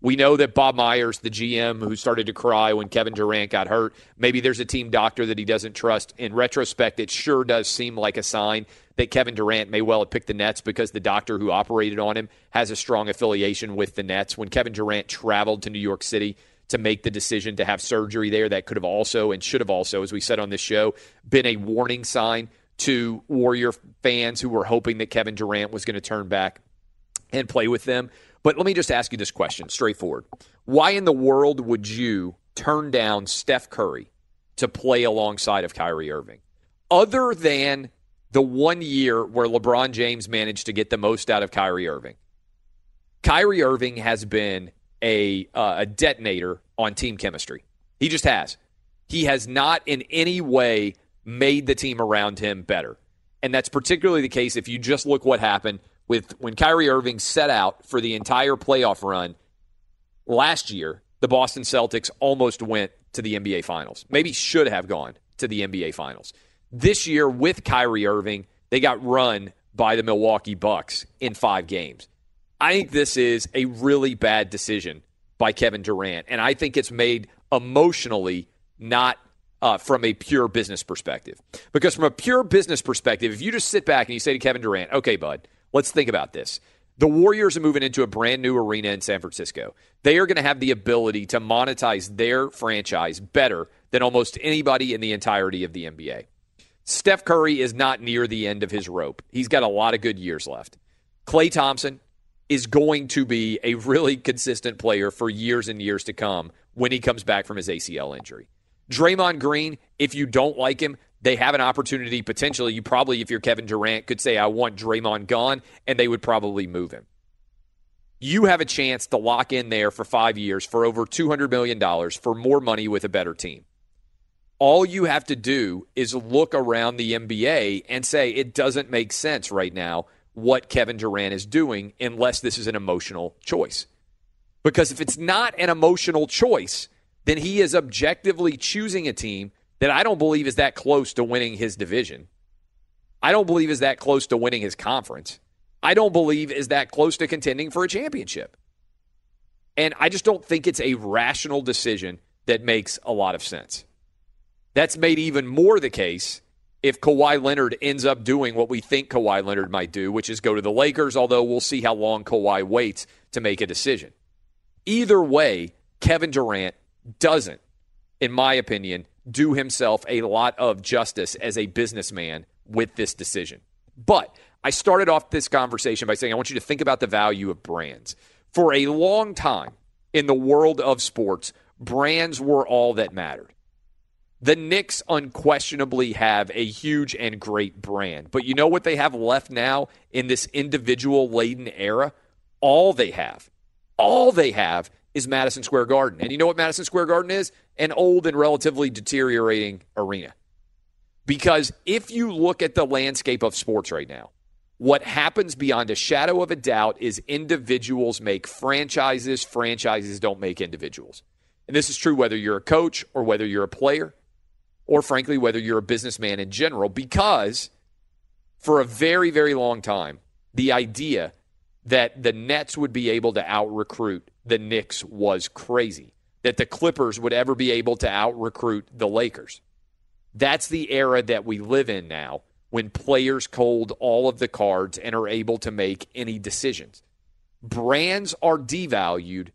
We know that Bob Myers, the GM who started to cry when Kevin Durant got hurt, maybe there's a team doctor that he doesn't trust. In retrospect, it sure does seem like a sign that Kevin Durant may well have picked the Nets because the doctor who operated on him has a strong affiliation with the Nets. When Kevin Durant traveled to New York City to make the decision to have surgery there. That could have also and should have also, as we said on this show, been a warning sign to Warrior fans who were hoping that Kevin Durant was going to turn back and play with them. But let me just ask you this question straightforward. Why in the world would you turn down Steph Curry to play alongside of Kyrie Irving? Other than the one year where LeBron James managed to get the most out of Kyrie Irving. Kyrie Irving has been a, uh, a detonator on team chemistry. He just has. He has not in any way made the team around him better. And that's particularly the case if you just look what happened with when Kyrie Irving set out for the entire playoff run last year, the Boston Celtics almost went to the NBA Finals. Maybe should have gone to the NBA Finals. This year with Kyrie Irving, they got run by the Milwaukee Bucks in 5 games. I think this is a really bad decision by Kevin Durant, and I think it's made emotionally, not uh, from a pure business perspective. Because from a pure business perspective, if you just sit back and you say to Kevin Durant, "Okay, bud, let's think about this." The Warriors are moving into a brand new arena in San Francisco. They are going to have the ability to monetize their franchise better than almost anybody in the entirety of the NBA. Steph Curry is not near the end of his rope. He's got a lot of good years left. Klay Thompson is going to be a really consistent player for years and years to come when he comes back from his ACL injury. Draymond Green, if you don't like him, they have an opportunity potentially. You probably, if you're Kevin Durant, could say, I want Draymond gone, and they would probably move him. You have a chance to lock in there for five years for over $200 million for more money with a better team. All you have to do is look around the NBA and say it doesn't make sense right now what Kevin Durant is doing unless this is an emotional choice. Because if it's not an emotional choice, then he is objectively choosing a team that I don't believe is that close to winning his division. I don't believe is that close to winning his conference. I don't believe is that close to contending for a championship. And I just don't think it's a rational decision that makes a lot of sense. That's made even more the case if Kawhi Leonard ends up doing what we think Kawhi Leonard might do, which is go to the Lakers, although we'll see how long Kawhi waits to make a decision. Either way, Kevin Durant doesn't, in my opinion, do himself a lot of justice as a businessman with this decision. But I started off this conversation by saying I want you to think about the value of brands. For a long time in the world of sports, brands were all that mattered. The Knicks unquestionably have a huge and great brand. But you know what they have left now in this individual laden era? All they have, all they have is Madison Square Garden. And you know what Madison Square Garden is? An old and relatively deteriorating arena. Because if you look at the landscape of sports right now, what happens beyond a shadow of a doubt is individuals make franchises, franchises don't make individuals. And this is true whether you're a coach or whether you're a player or frankly, whether you're a businessman in general, because for a very, very long time, the idea that the Nets would be able to out recruit the Knicks was crazy. That the Clippers would ever be able to out recruit the Lakers. That's the era that we live in now when players hold all of the cards and are able to make any decisions. Brands are devalued,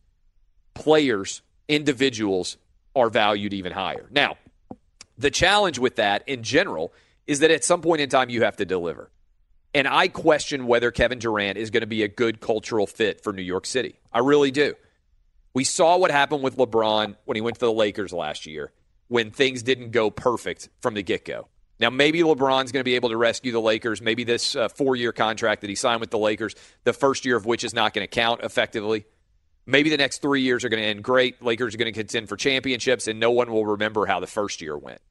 players, individuals are valued even higher. Now, the challenge with that in general is that at some point in time you have to deliver. And I question whether Kevin Durant is going to be a good cultural fit for New York City. I really do. We saw what happened with LeBron when he went to the Lakers last year when things didn't go perfect from the get go. Now, maybe LeBron's going to be able to rescue the Lakers. Maybe this uh, four year contract that he signed with the Lakers, the first year of which is not going to count effectively. Maybe the next three years are going to end great. Lakers are going to contend for championships, and no one will remember how the first year went.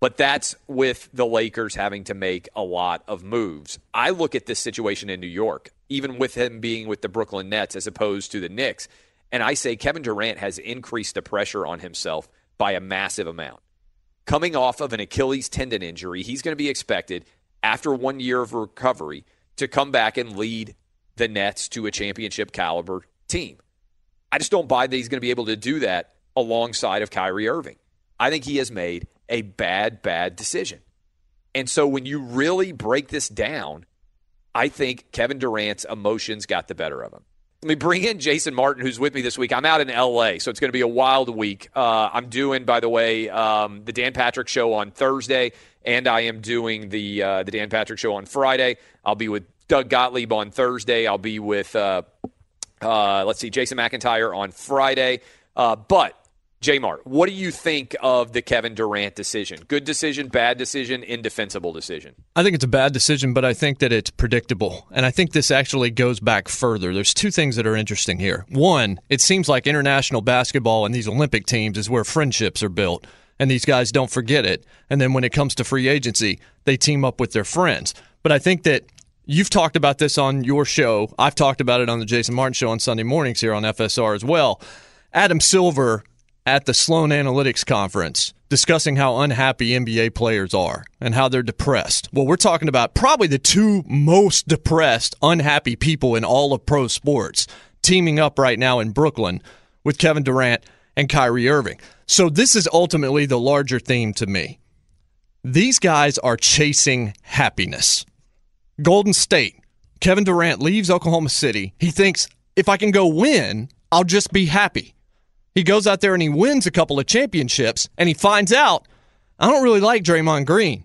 But that's with the Lakers having to make a lot of moves. I look at this situation in New York, even with him being with the Brooklyn Nets as opposed to the Knicks, and I say Kevin Durant has increased the pressure on himself by a massive amount. Coming off of an Achilles tendon injury, he's going to be expected after one year of recovery to come back and lead the Nets to a championship caliber team. I just don't buy that he's going to be able to do that alongside of Kyrie Irving. I think he has made a bad, bad decision. And so when you really break this down, I think Kevin Durant's emotions got the better of him. Let me bring in Jason Martin, who's with me this week. I'm out in LA, so it's going to be a wild week. Uh, I'm doing, by the way, um, the Dan Patrick Show on Thursday, and I am doing the uh, the Dan Patrick Show on Friday. I'll be with Doug Gottlieb on Thursday. I'll be with, uh, uh let's see, Jason McIntyre on Friday. Uh, but J Mart, what do you think of the Kevin Durant decision? Good decision, bad decision, indefensible decision? I think it's a bad decision, but I think that it's predictable. And I think this actually goes back further. There's two things that are interesting here. One, it seems like international basketball and these Olympic teams is where friendships are built, and these guys don't forget it. And then when it comes to free agency, they team up with their friends. But I think that You've talked about this on your show. I've talked about it on the Jason Martin show on Sunday mornings here on FSR as well. Adam Silver at the Sloan Analytics Conference discussing how unhappy NBA players are and how they're depressed. Well, we're talking about probably the two most depressed, unhappy people in all of pro sports teaming up right now in Brooklyn with Kevin Durant and Kyrie Irving. So, this is ultimately the larger theme to me. These guys are chasing happiness. Golden State Kevin Durant leaves Oklahoma City. He thinks if I can go win, I'll just be happy. He goes out there and he wins a couple of championships and he finds out I don't really like Draymond Green.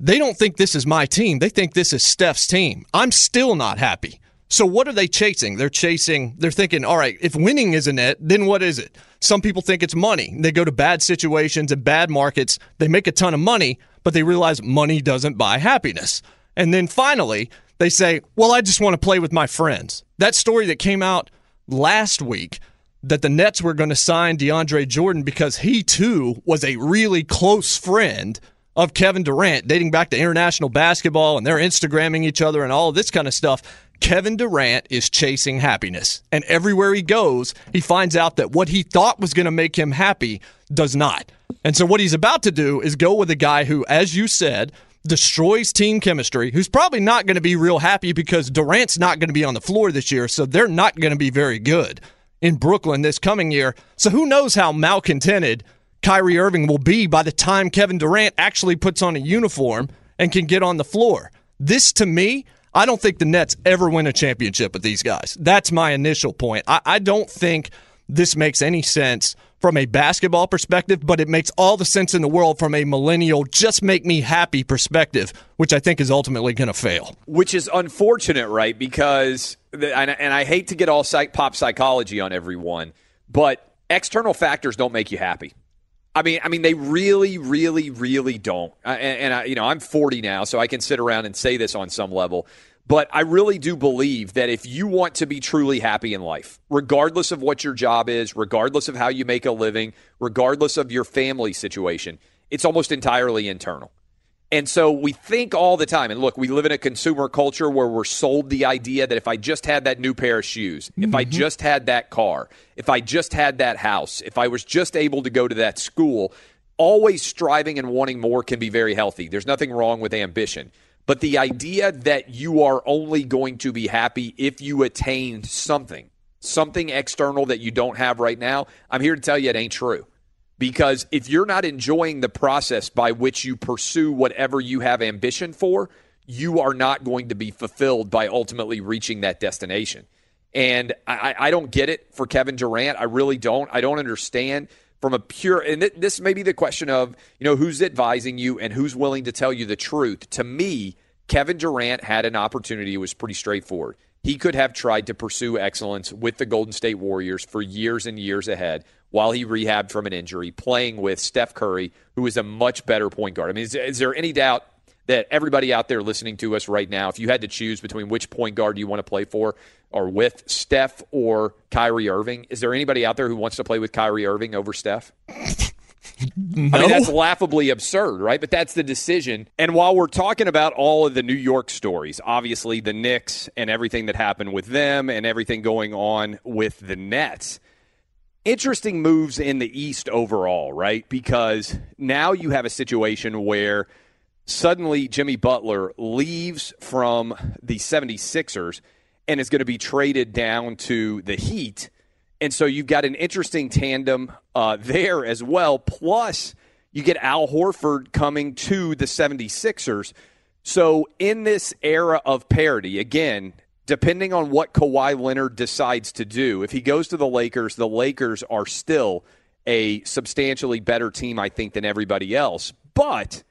They don't think this is my team. They think this is Steph's team. I'm still not happy. So what are they chasing? They're chasing, they're thinking, all right, if winning isn't it, then what is it? Some people think it's money. They go to bad situations and bad markets. They make a ton of money, but they realize money doesn't buy happiness. And then finally, they say, well, I just want to play with my friends. That story that came out last week that the Nets were going to sign DeAndre Jordan because he too was a really close friend of Kevin Durant, dating back to international basketball, and they're Instagramming each other and all this kind of stuff. Kevin Durant is chasing happiness. And everywhere he goes, he finds out that what he thought was going to make him happy does not. And so, what he's about to do is go with a guy who, as you said, destroys team chemistry, who's probably not going to be real happy because Durant's not going to be on the floor this year, so they're not going to be very good in Brooklyn this coming year. So, who knows how malcontented Kyrie Irving will be by the time Kevin Durant actually puts on a uniform and can get on the floor. This, to me, I don't think the Nets ever win a championship with these guys. That's my initial point. I, I don't think this makes any sense from a basketball perspective, but it makes all the sense in the world from a millennial, just make me happy perspective, which I think is ultimately going to fail. Which is unfortunate, right? Because, and I hate to get all psych, pop psychology on everyone, but external factors don't make you happy. I mean, I mean, they really, really, really don't. and, and I, you know, I'm 40 now, so I can sit around and say this on some level. But I really do believe that if you want to be truly happy in life, regardless of what your job is, regardless of how you make a living, regardless of your family situation, it's almost entirely internal. And so we think all the time, and look, we live in a consumer culture where we're sold the idea that if I just had that new pair of shoes, mm-hmm. if I mm-hmm. just had that car, if I just had that house, if I was just able to go to that school, always striving and wanting more can be very healthy. There's nothing wrong with ambition. But the idea that you are only going to be happy if you attain something, something external that you don't have right now, I'm here to tell you it ain't true. Because if you're not enjoying the process by which you pursue whatever you have ambition for, you are not going to be fulfilled by ultimately reaching that destination. And I, I don't get it for Kevin Durant. I really don't. I don't understand from a pure, and this may be the question of, you know, who's advising you and who's willing to tell you the truth. To me, Kevin Durant had an opportunity. It was pretty straightforward. He could have tried to pursue excellence with the Golden State Warriors for years and years ahead while he rehabbed from an injury, playing with Steph Curry, who is a much better point guard. I mean, is, is, there any doubt that everybody out there listening to us right now, if you had to choose between which point guard you want to play for or with Steph or Kyrie Irving, is there anybody out there who wants to play with Kyrie Irving over Steph? No. I mean, that's laughably absurd, right? But that's the decision. And while we're talking about all of the New York stories, obviously the Knicks and everything that happened with them and everything going on with the Nets, interesting moves in the East overall, right? Because now you have a situation where suddenly Jimmy Butler leaves from the 76ers and is going to be traded down to the Heat. And so you've got an interesting tandem uh, there as well. Plus, you get Al Horford coming to the 76ers. So, in this era of parity, again, depending on what Kawhi Leonard decides to do, if he goes to the Lakers, the Lakers are still a substantially better team, I think, than everybody else. But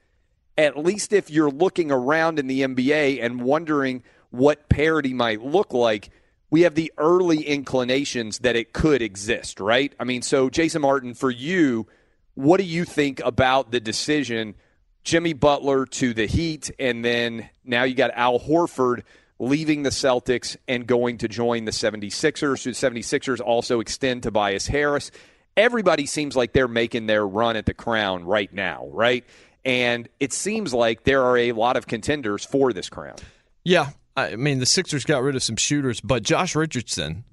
at least if you're looking around in the NBA and wondering what parity might look like, we have the early inclinations that it could exist, right? I mean, so Jason Martin, for you, what do you think about the decision, Jimmy Butler to the Heat, and then now you got Al Horford leaving the Celtics and going to join the 76ers. The 76ers also extend Tobias Harris. Everybody seems like they're making their run at the crown right now, right? And it seems like there are a lot of contenders for this crown. Yeah. I mean, the Sixers got rid of some shooters, but Josh Richardson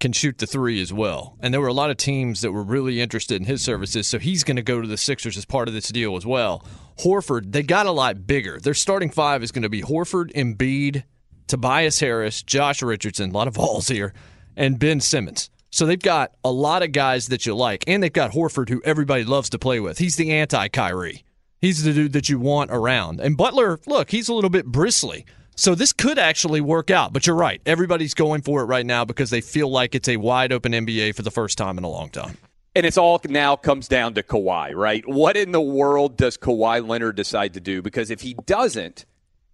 can shoot the three as well. And there were a lot of teams that were really interested in his services, so he's going to go to the Sixers as part of this deal as well. Horford, they got a lot bigger. Their starting five is going to be Horford, Embiid, Tobias Harris, Josh Richardson, a lot of balls here, and Ben Simmons. So they've got a lot of guys that you like, and they've got Horford, who everybody loves to play with. He's the anti Kyrie. He's the dude that you want around. And Butler, look, he's a little bit bristly. So this could actually work out. But you're right. Everybody's going for it right now because they feel like it's a wide open NBA for the first time in a long time. And it's all now comes down to Kawhi, right? What in the world does Kawhi Leonard decide to do? Because if he doesn't,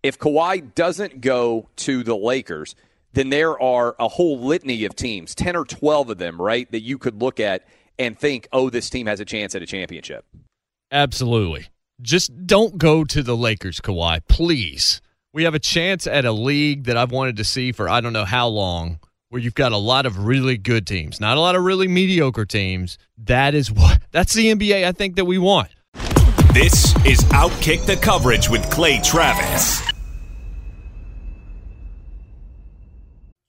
if Kawhi doesn't go to the Lakers, then there are a whole litany of teams, 10 or 12 of them, right, that you could look at and think, oh, this team has a chance at a championship. Absolutely. Just don't go to the Lakers, Kawhi, please. We have a chance at a league that I've wanted to see for I don't know how long, where you've got a lot of really good teams, not a lot of really mediocre teams. That is what that's the NBA I think that we want. This is Outkick the Coverage with Clay Travis.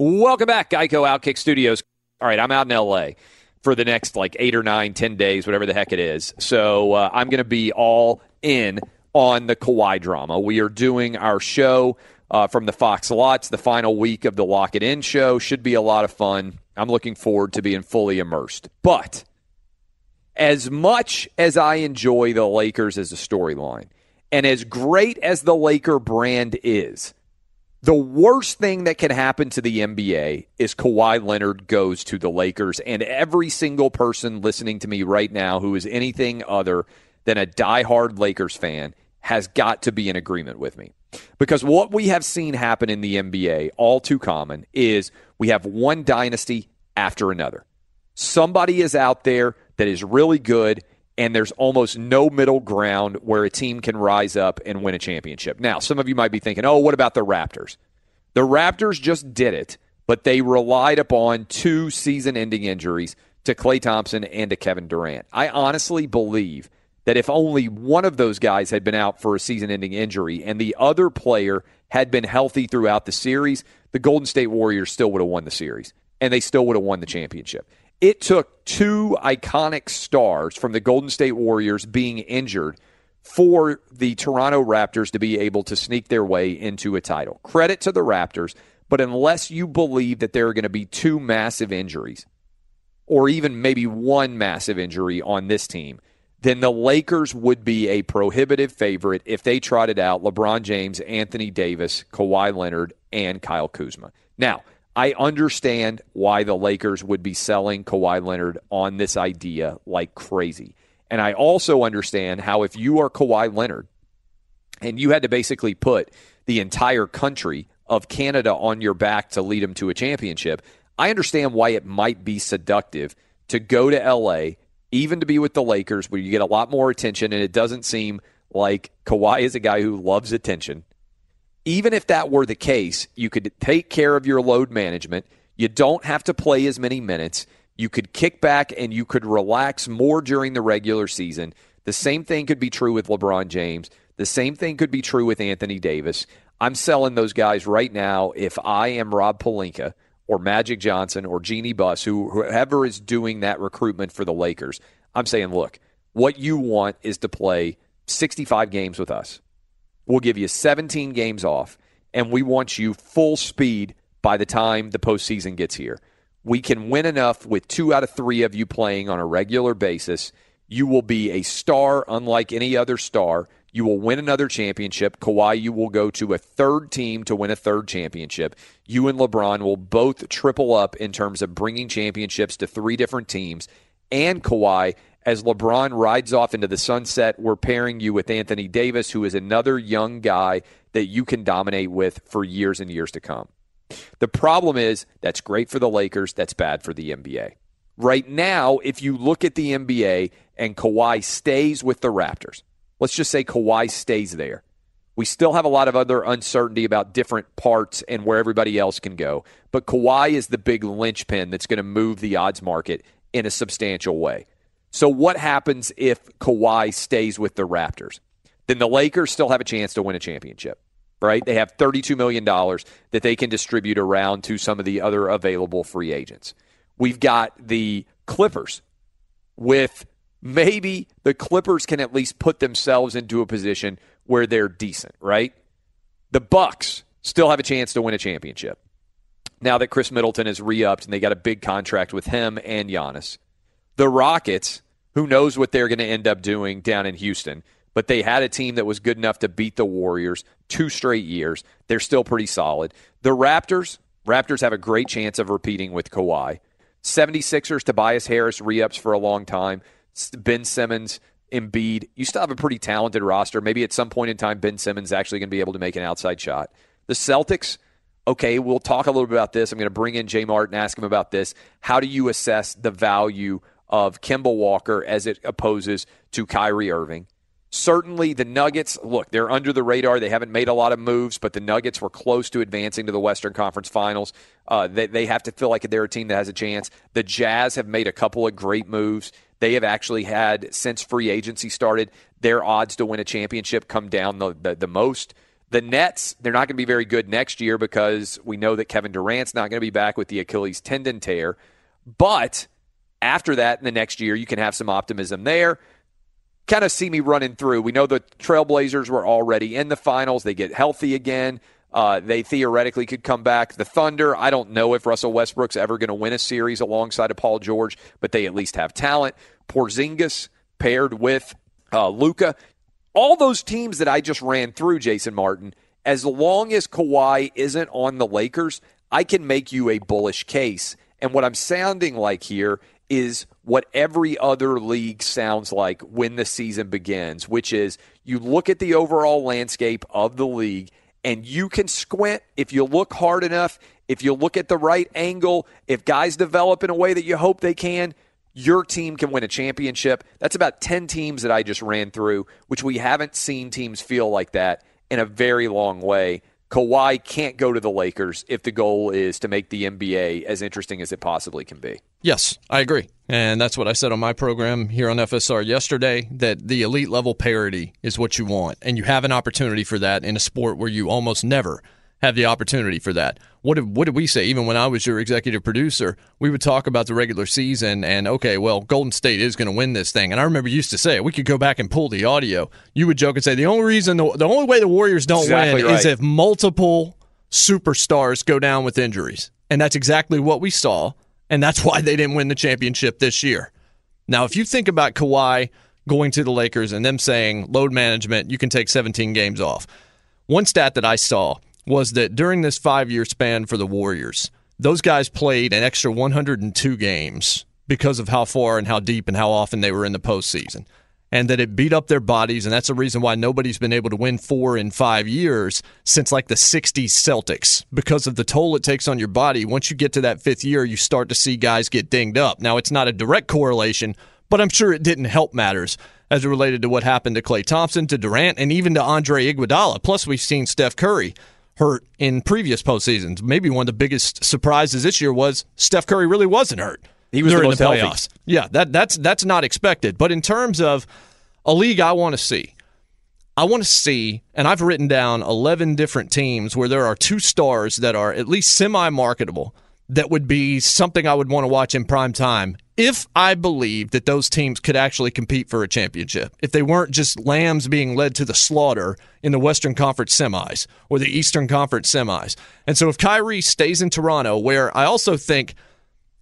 Welcome back, Geico Outkick Studios. All right, I'm out in LA for the next like eight or nine, ten days, whatever the heck it is. So uh, I'm going to be all in on the Kawhi drama. We are doing our show uh, from the Fox Lots, the final week of the Lock It In show. Should be a lot of fun. I'm looking forward to being fully immersed. But as much as I enjoy the Lakers as a storyline, and as great as the Laker brand is, the worst thing that can happen to the NBA is Kawhi Leonard goes to the Lakers, and every single person listening to me right now who is anything other than a diehard Lakers fan has got to be in agreement with me. Because what we have seen happen in the NBA, all too common, is we have one dynasty after another. Somebody is out there that is really good, and there's almost no middle ground where a team can rise up and win a championship. Now, some of you might be thinking, oh, what about the Raptors? The Raptors just did it, but they relied upon two season ending injuries to Klay Thompson and to Kevin Durant. I honestly believe that if only one of those guys had been out for a season ending injury and the other player had been healthy throughout the series, the Golden State Warriors still would have won the series and they still would have won the championship. It took two iconic stars from the Golden State Warriors being injured for the Toronto Raptors to be able to sneak their way into a title. Credit to the Raptors, but unless you believe that there are going to be two massive injuries, or even maybe one massive injury on this team, then the Lakers would be a prohibitive favorite if they trotted out LeBron James, Anthony Davis, Kawhi Leonard, and Kyle Kuzma. Now, I understand why the Lakers would be selling Kawhi Leonard on this idea like crazy. And I also understand how if you are Kawhi Leonard and you had to basically put the entire country of Canada on your back to lead them to a championship, I understand why it might be seductive to go to LA, even to be with the Lakers, where you get a lot more attention, and it doesn't seem like Kawhi is a guy who loves attention even if that were the case, you could take care of your load management. You don't have to play as many minutes. You could kick back and you could relax more during the regular season. The same thing could be true with LeBron James. The same thing could be true with Anthony Davis. I'm selling those guys right now if I am Rob Pelinka or Magic Johnson or Jeanie Buss, who, whoever is doing that recruitment for the Lakers. I'm saying, look, what you want is to play 65 games with us. We'll give you 17 games off, and we want you full speed by the time the postseason gets here. We can win enough with two out of three of you playing on a regular basis. You will be a star unlike any other star. You will win another championship. Kawhi, you will go to a third team to win a third championship. You and LeBron will both triple up in terms of bringing championships to three different teams. And Kawhi, as LeBron rides off into the sunset, we're pairing you with Anthony Davis, who is another young guy that you can dominate with for years and years to come. The problem is that's great for the Lakers, that's bad for the NBA. Right now, if you look at the NBA and Kawhi stays with the Raptors, let's just say Kawhi stays there. We still have a lot of other uncertainty about different parts and where everybody else can go. But Kawhi is the big linchpin that's going to move the odds market in a substantial way. So what happens if Kawhi stays with the Raptors? Then the Lakers still have a chance to win a championship, right? They have $32 million that they can distribute around to some of the other available free agents. We've got the Clippers with maybe the Clippers can at least put themselves into a position where they're decent, right? The Bucks still have a chance to win a championship. Now that Khris Middleton is re-upped and they got a big contract with him and Giannis. The Rockets, who knows what they're going to end up doing down in Houston, but they had a team that was good enough to beat the Warriors two straight years. They're still pretty solid. The Raptors, Raptors have a great chance of repeating with Kawhi. 76ers, Tobias Harris re-ups for a long time. Ben Simmons, Embiid. You still have a pretty talented roster. Maybe at some point in time, Ben Simmons actually going to be able to make an outside shot. The Celtics, okay, we'll talk a little bit about this. I'm going to bring in Jay Martin, ask him about this. How do you assess the value of Kemba Walker as it opposes to Kyrie Irving? Certainly, the Nuggets, look, they're under the radar. They haven't made a lot of moves, but the Nuggets were close to advancing to the Western Conference Finals. Uh, they, they have to feel like they're a team that has a chance. The Jazz have made a couple of great moves. They have actually had, since free agency started, their odds to win a championship come down the, the, the most. The Nets, they're not going to be very good next year because we know that Kevin Durant's not going to be back with the Achilles tendon tear. But after that, in the next year, you can have some optimism there kind of see me running through. We know the Trailblazers were already in the finals. They get healthy again. Uh, they theoretically could come back. The Thunder, I don't know if Russell Westbrook's ever going to win a series alongside of Paul George, but they at least have talent. Porzingis paired with uh, Luka. All those teams that I just ran through, Jason Martin, as long as Kawhi isn't on the Lakers, I can make you a bullish case. And what I'm sounding like here is what every other league sounds like when the season begins, which is you look at the overall landscape of the league and you can squint if you look hard enough, if you look at the right angle, if guys develop in a way that you hope they can, your team can win a championship. That's about 10 teams that I just ran through, which we haven't seen teams feel like that in a very long way. Kawhi can't go to the Lakers if the goal is to make the NBA as interesting as it possibly can be. Yes, I agree. And that's what I said on my program here on FSR yesterday that the elite level parity is what you want. And you have an opportunity for that in a sport where you almost never have the opportunity for that. What did, what did we say? Even when I was your executive producer, we would talk about the regular season and, okay, well, Golden State is going to win this thing. And I remember you used to say, we could go back and pull the audio. You would joke and say, the only reason, the, the only way the Warriors don't exactly win right. is if multiple superstars go down with injuries. And that's exactly what we saw. And that's why they didn't win the championship this year. Now, if you think about Kawhi going to the Lakers and them saying load management, you can take 17 games off. One stat that I saw was that during this five year span for the Warriors, those guys played an extra 102 games because of how far and how deep and how often they were in the postseason. And that it beat up their bodies, and that's the reason why nobody's been able to win four in five years since like the 60s Celtics because of the toll it takes on your body. Once you get to that fifth year, you start to see guys get dinged up. Now, it's not a direct correlation, but I'm sure it didn't help matters as it related to what happened to Klay Thompson, to Durant, and even to Andre Iguodala. Plus, we've seen Steph Curry hurt in previous postseasons. Maybe one of the biggest surprises this year was Steph Curry really wasn't hurt. He was the during the healthy. playoffs. Yeah, that that's that's not expected. But in terms of a league I want to see, I want to see, and I've written down 11 different teams where there are two stars that are at least semi marketable that would be something I would want to watch in prime time if I believe that those teams could actually compete for a championship. If they weren't just lambs being led to the slaughter in the Western Conference semis or the Eastern Conference semis. And so if Kyrie stays in Toronto, where I also think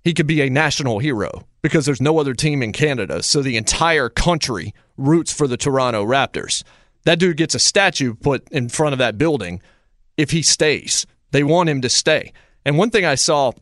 he could be a national hero because there's no other team in Canada, so the entire country roots for the Toronto Raptors. That dude gets a statue put in front of that building if he stays. They want him to stay. And one thing I saw,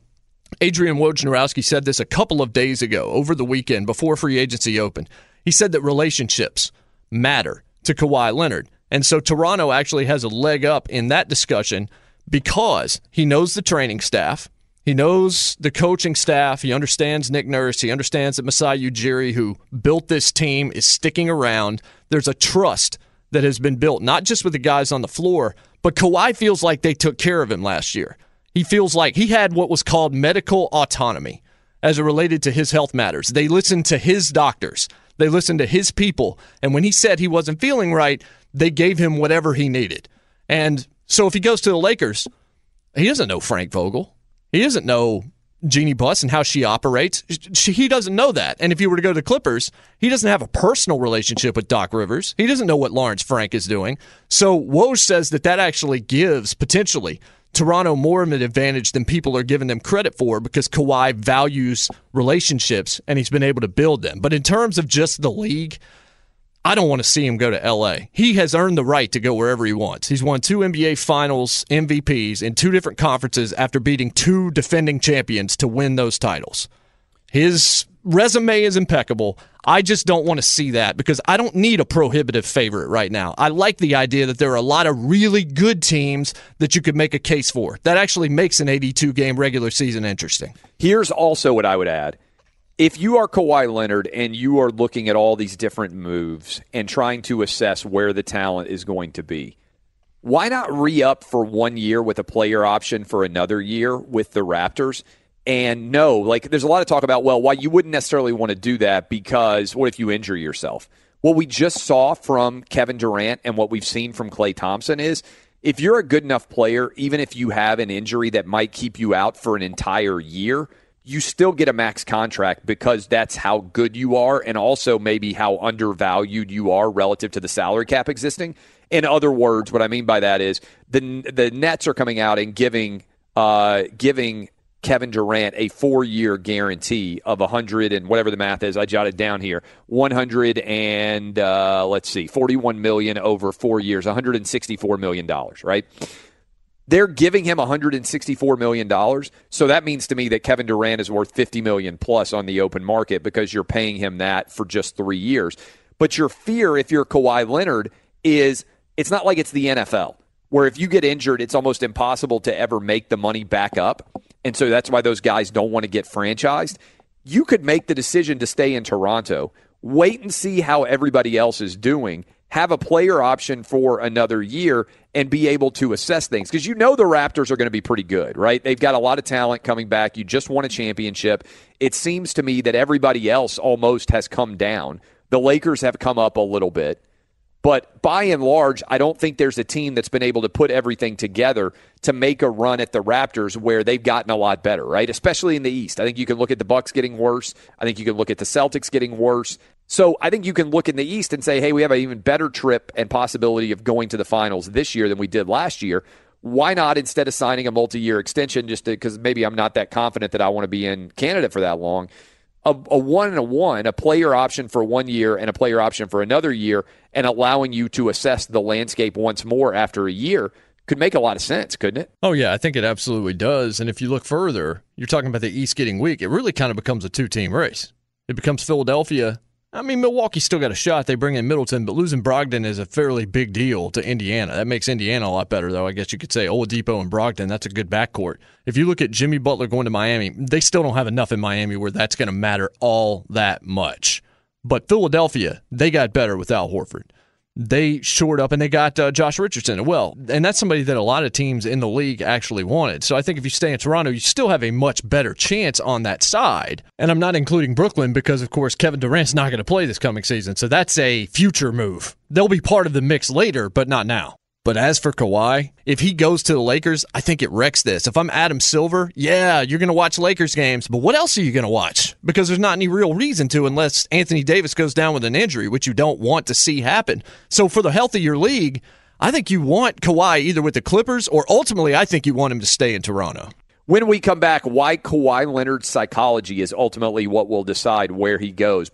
Adrian Wojnarowski said this a couple of days ago over the weekend before free agency opened. He said that relationships matter to Kawhi Leonard. And so Toronto actually has a leg up in that discussion because he knows the training staff. He knows the coaching staff. He understands Nick Nurse. He understands that Masai Ujiri, who built this team, is sticking around. There's a trust that has been built, not just with the guys on the floor, but Kawhi feels like they took care of him last year. He feels like he had what was called medical autonomy as it related to his health matters. They listened to his doctors, they listened to his people. And when he said he wasn't feeling right, they gave him whatever he needed. And so if he goes to the Lakers, he doesn't know Frank Vogel. He doesn't know Jeanie Buss and how she operates. She, he doesn't know that. And if he were to go to the Clippers, he doesn't have a personal relationship with Doc Rivers. He doesn't know what Lawrence Frank is doing. So Woj says that that actually gives potentially Toronto more of an advantage than people are giving them credit for because Kawhi values relationships and he's been able to build them. But in terms of just the league, I don't want to see him go to LA. He has earned the right to go wherever he wants. He's won two NBA Finals MVPs in two different conferences after beating two defending champions to win those titles. His resume is impeccable. I just don't want to see that because I don't need a prohibitive favorite right now. I like the idea that there are a lot of really good teams that you could make a case for. That actually makes an 82 game regular season interesting. Here's also what I would add. If you are Kawhi Leonard and you are looking at all these different moves and trying to assess where the talent is going to be, why not re up for one year with a player option for another year with the Raptors? And no, like there's a lot of talk about, well, why you wouldn't necessarily want to do that because what if you injure yourself? What we just saw from Kevin Durant and what we've seen from Klay Thompson is if you're a good enough player, even if you have an injury that might keep you out for an entire year, you still get a max contract because that's how good you are and also maybe how undervalued you are relative to the salary cap existing. In other words, what I mean by that is the the Nets are coming out and giving uh, giving Kevin Durant a four year guarantee of a hundred and whatever the math is, I jotted down here, one hundred and uh, let's see, forty one million over four years, one hundred and sixty four million dollars, right? They're giving him 164 million dollars, so that means to me that Kevin Durant is worth 50 million plus on the open market because you're paying him that for just three years. But your fear, if you're Kawhi Leonard, is it's not like it's the NFL where if you get injured, it's almost impossible to ever make the money back up. And so that's why those guys don't want to get franchised. You could make the decision to stay in Toronto, wait and see how everybody else is doing, have a player option for another year, and be able to assess things. Because you know the Raptors are going to be pretty good, right? They've got a lot of talent coming back. You just won a championship. It seems to me that everybody else almost has come down. The Lakers have come up a little bit. But by and large, I don't think there's a team that's been able to put everything together to make a run at the Raptors where they've gotten a lot better, right? Especially in the East. I think you can look at the Bucks getting worse. I think you can look at the Celtics getting worse. So I think you can look in the East and say, hey, we have an even better trip and possibility of going to the finals this year than we did last year. Why not instead of signing a multi-year extension, just because maybe I'm not that confident that I want to be in Canada for that long? A, a, one and a one, a player option for one year and a player option for another year, and allowing you to assess the landscape once more after a year could make a lot of sense, couldn't it? Oh, yeah, I think it absolutely does. And if you look further, you're talking about the East getting weak. It really kind of becomes a two team race. It becomes Philadelphia I mean, Milwaukee still got a shot. They bring in Middleton, but losing Brogdon is a fairly big deal to Indiana. That makes Indiana a lot better, though. I guess you could say Oladipo and Brogdon. That's a good backcourt. If you look at Jimmy Butler going to Miami, they still don't have enough in Miami where that's going to matter all that much. But Philadelphia, they got better without Horford they shored up and they got uh, Josh Richardson. Well, and that's somebody that a lot of teams in the league actually wanted. So I think if you stay in Toronto, you still have a much better chance on that side. And I'm not including Brooklyn because, of course, Kevin Durant's not going to play this coming season. So that's a future move. They'll be part of the mix later, but not now. But as for Kawhi, if he goes to the Lakers, I think it wrecks this. If I'm Adam Silver, yeah, you're going to watch Lakers games, but what else are you going to watch? Because there's not any real reason to unless Anthony Davis goes down with an injury, which you don't want to see happen. So for the health of your league, I think you want Kawhi either with the Clippers or ultimately, I think you want him to stay in Toronto. When we come back, why Kawhi Leonard's psychology is ultimately what will decide where he goes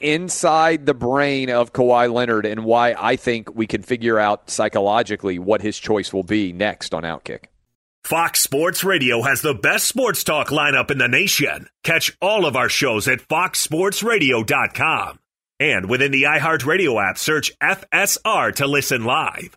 inside the brain of Kawhi Leonard and why I think we can figure out psychologically what his choice will be next on Outkick. Fox Sports Radio has the best sports talk lineup in the nation. Catch all of our shows at foxsportsradio.com. And within the iHeartRadio app, search FSR to listen live.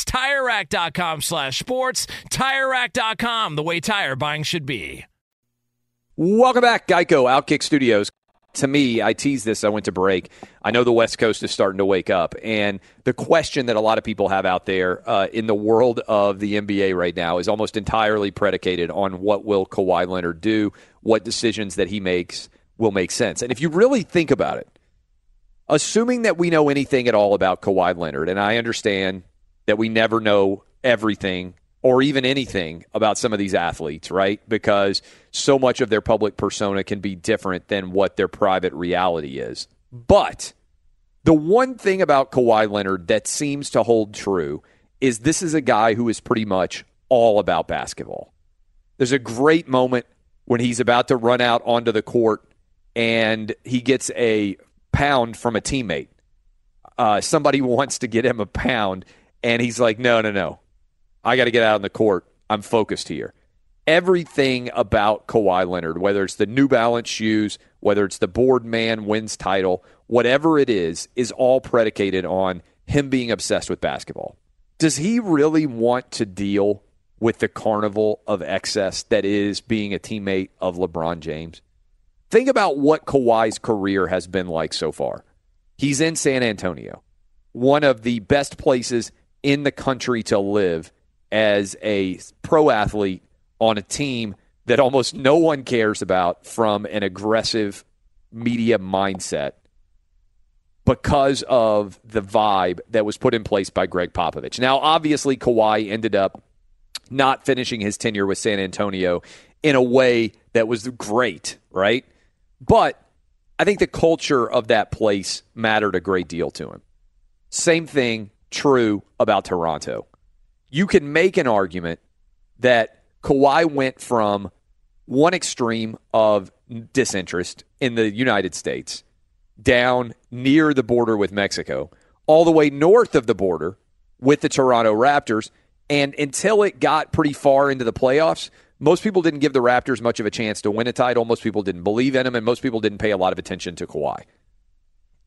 TireRack.com slash sports. TireRack.com, the way tire buying should be. Welcome back, Geico Outkick Studios. To me, I teased this. I went to break. I know the West Coast is starting to wake up, and the question that a lot of people have out there uh, in the world of the NBA right now is almost entirely predicated on what will Kawhi Leonard do, what decisions that he makes will make sense. And if you really think about it, assuming that we know anything at all about Kawhi Leonard, and I understand that we never know everything or even anything about some of these athletes, right? Because so much of their public persona can be different than what their private reality is. But the one thing about Kawhi Leonard that seems to hold true is this is a guy who is pretty much all about basketball. There's a great moment when he's about to run out onto the court and he gets a pound from a teammate. Uh, somebody wants to get him a pound, and he's like, no, no, no. I got to get out on the court. I'm focused here. Everything about Kawhi Leonard, whether it's the New Balance shoes, whether it's the board man wins title, whatever it is, is all predicated on him being obsessed with basketball. Does he really want to deal with the carnival of excess that is being a teammate of LeBron James? Think about what Kawhi's career has been like so far. He's in San Antonio, one of the best places in the country to live as a pro athlete on a team that almost no one cares about from an aggressive media mindset. because of the vibe that was put in place by Gregg Popovich. Now, obviously, Kawhi ended up not finishing his tenure with San Antonio in a way that was great, right? But I think the culture of that place mattered a great deal to him. Same thing true about Toronto. You can make an argument that Kawhi went from one extreme of disinterest in the United States down near the border with Mexico, all the way north of the border with the Toronto Raptors. And until it got pretty far into the playoffs, most people didn't give the Raptors much of a chance to win a title. Most people didn't believe in them, and most people didn't pay a lot of attention to Kawhi.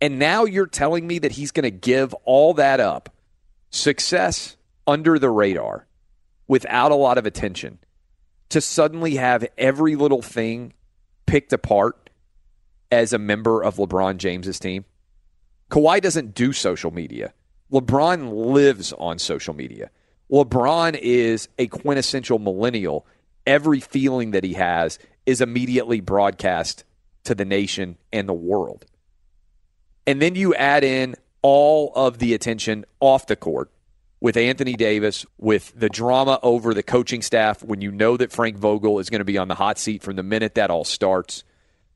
And now you're telling me that he's going to give all that up, success under the radar, without a lot of attention, to suddenly have every little thing picked apart as a member of LeBron James's team. Kawhi doesn't do social media. LeBron lives on social media. LeBron is a quintessential millennial. Every feeling that he has is immediately broadcast to the nation and the world. And then you add in all of the attention off the court with Anthony Davis, with the drama over the coaching staff when you know that Frank Vogel is going to be on the hot seat from the minute that all starts,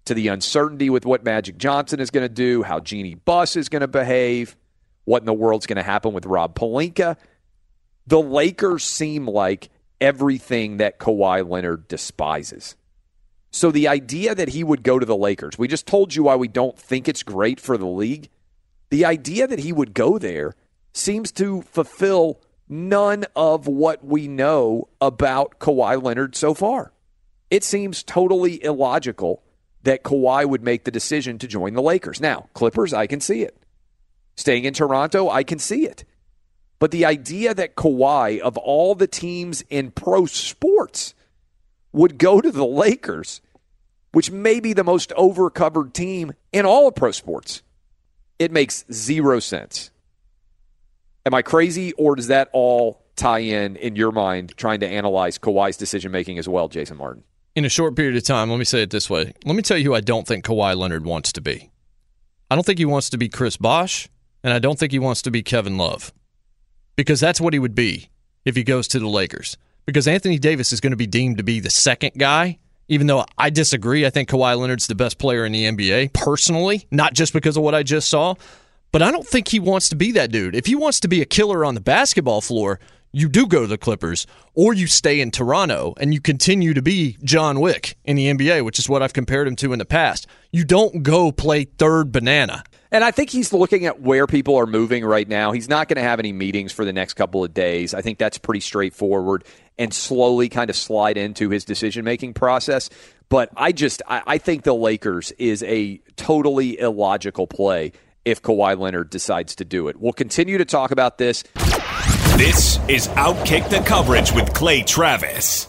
to the uncertainty with what Magic Johnson is going to do, how Jeanie Buss is going to behave, what in the world's going to happen with Rob Pelinka. The Lakers seem like everything that Kawhi Leonard despises. So the idea that he would go to the Lakers, we just told you why we don't think it's great for the league. The idea that he would go there seems to fulfill none of what we know about Kawhi Leonard so far. It seems totally illogical that Kawhi would make the decision to join the Lakers. Now, Clippers, I can see it. Staying in Toronto, I can see it. But the idea that Kawhi, of all the teams in pro sports, would go to the Lakers, which may be the most overcovered team in all of pro sports, it makes zero sense. Am I crazy, or does that all tie in in your mind trying to analyze Kawhi's decision making as well, Jason Martin? In a short period of time, let me say it this way. Let me tell you who I don't think Kawhi Leonard wants to be. I don't think he wants to be Chris Bosh, and I don't think he wants to be Kevin Love. Because that's what he would be if he goes to the Lakers. Because Anthony Davis is going to be deemed to be the second guy, even though I disagree. I think Kawhi Leonard's the best player in the NBA, personally, not just because of what I just saw. But I don't think he wants to be that dude. If he wants to be a killer on the basketball floor, you do go to the Clippers or you stay in Toronto and you continue to be John Wick in the NBA, which is what I've compared him to in the past. You don't go play third banana. And I think he's looking at where people are moving right now. He's not going to have any meetings for the next couple of days. I think that's pretty straightforward and slowly kind of slide into his decision making process. But I just I, I think the Lakers is a totally illogical play if Kawhi Leonard decides to do it. We'll continue to talk about this. This is Outkick the Coverage with Clay Travis.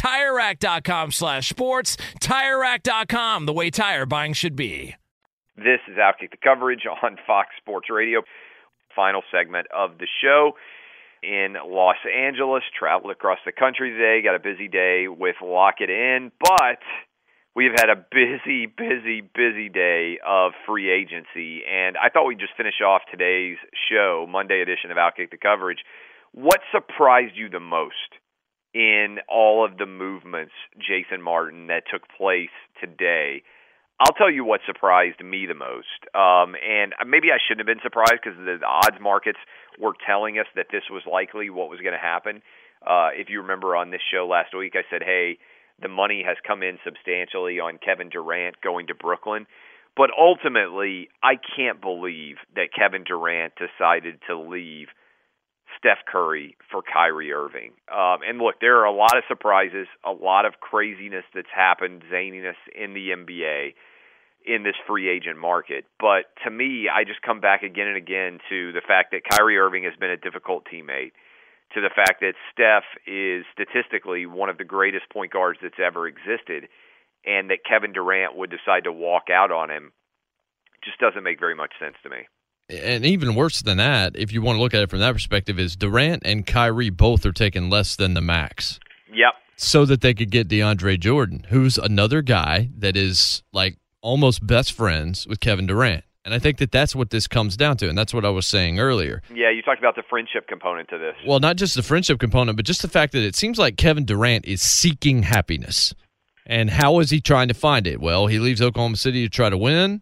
TireRack.com slash sports. TireRack.com, the way tire buying should be. This is Outkick the Coverage on Fox Sports Radio. Final segment of the show in Los Angeles. Traveled across the country today. Got a busy day with Lock It In, but we've had a busy, busy, busy day of free agency. And I thought we'd just finish off today's show, Monday edition of Outkick the Coverage. What surprised you the most in all of the movements, Jason Martin, that took place today. I'll tell you what surprised me the most. Um, and maybe I shouldn't have been surprised because the, the odds markets were telling us that this was likely what was going to happen. Uh, if you remember on this show last week, I said, hey, the money has come in substantially on Kevin Durant going to Brooklyn. But ultimately, I can't believe that Kevin Durant decided to leave – Steph Curry for Kyrie Irving. Um, and look, there are a lot of surprises, a lot of craziness that's happened, zaniness in the NBA in this free agent market. But to me, I just come back again and again to the fact that Kyrie Irving has been a difficult teammate, to the fact that Steph is statistically one of the greatest point guards that's ever existed, and that Kevin Durant would decide to walk out on him just doesn't make very much sense to me and even worse than that, if you want to look at it from that perspective, is Durant and Kyrie both are taking less than the max. Yep. So that they could get DeAndre Jordan, who's another guy that is like almost best friends with Kevin Durant. And I think that that's what this comes down to. And that's what I was saying earlier. Yeah, you talked about the friendship component to this. Well, not just the friendship component, but just the fact that it seems like Kevin Durant is seeking happiness. And how is he trying to find it? Well, he leaves Oklahoma City to try to win.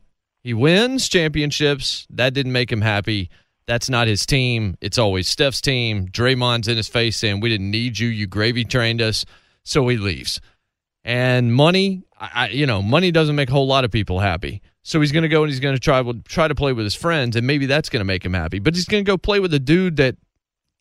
He wins championships. That didn't make him happy. That's not his team. It's always Steph's team. Draymond's in his face saying, We didn't need you. You gravy trained us. So he leaves. And money, I, you know, money doesn't make a whole lot of people happy. So he's going to go and he's going to try try to play with his friends, and maybe that's going to make him happy. But he's going to go play with a dude that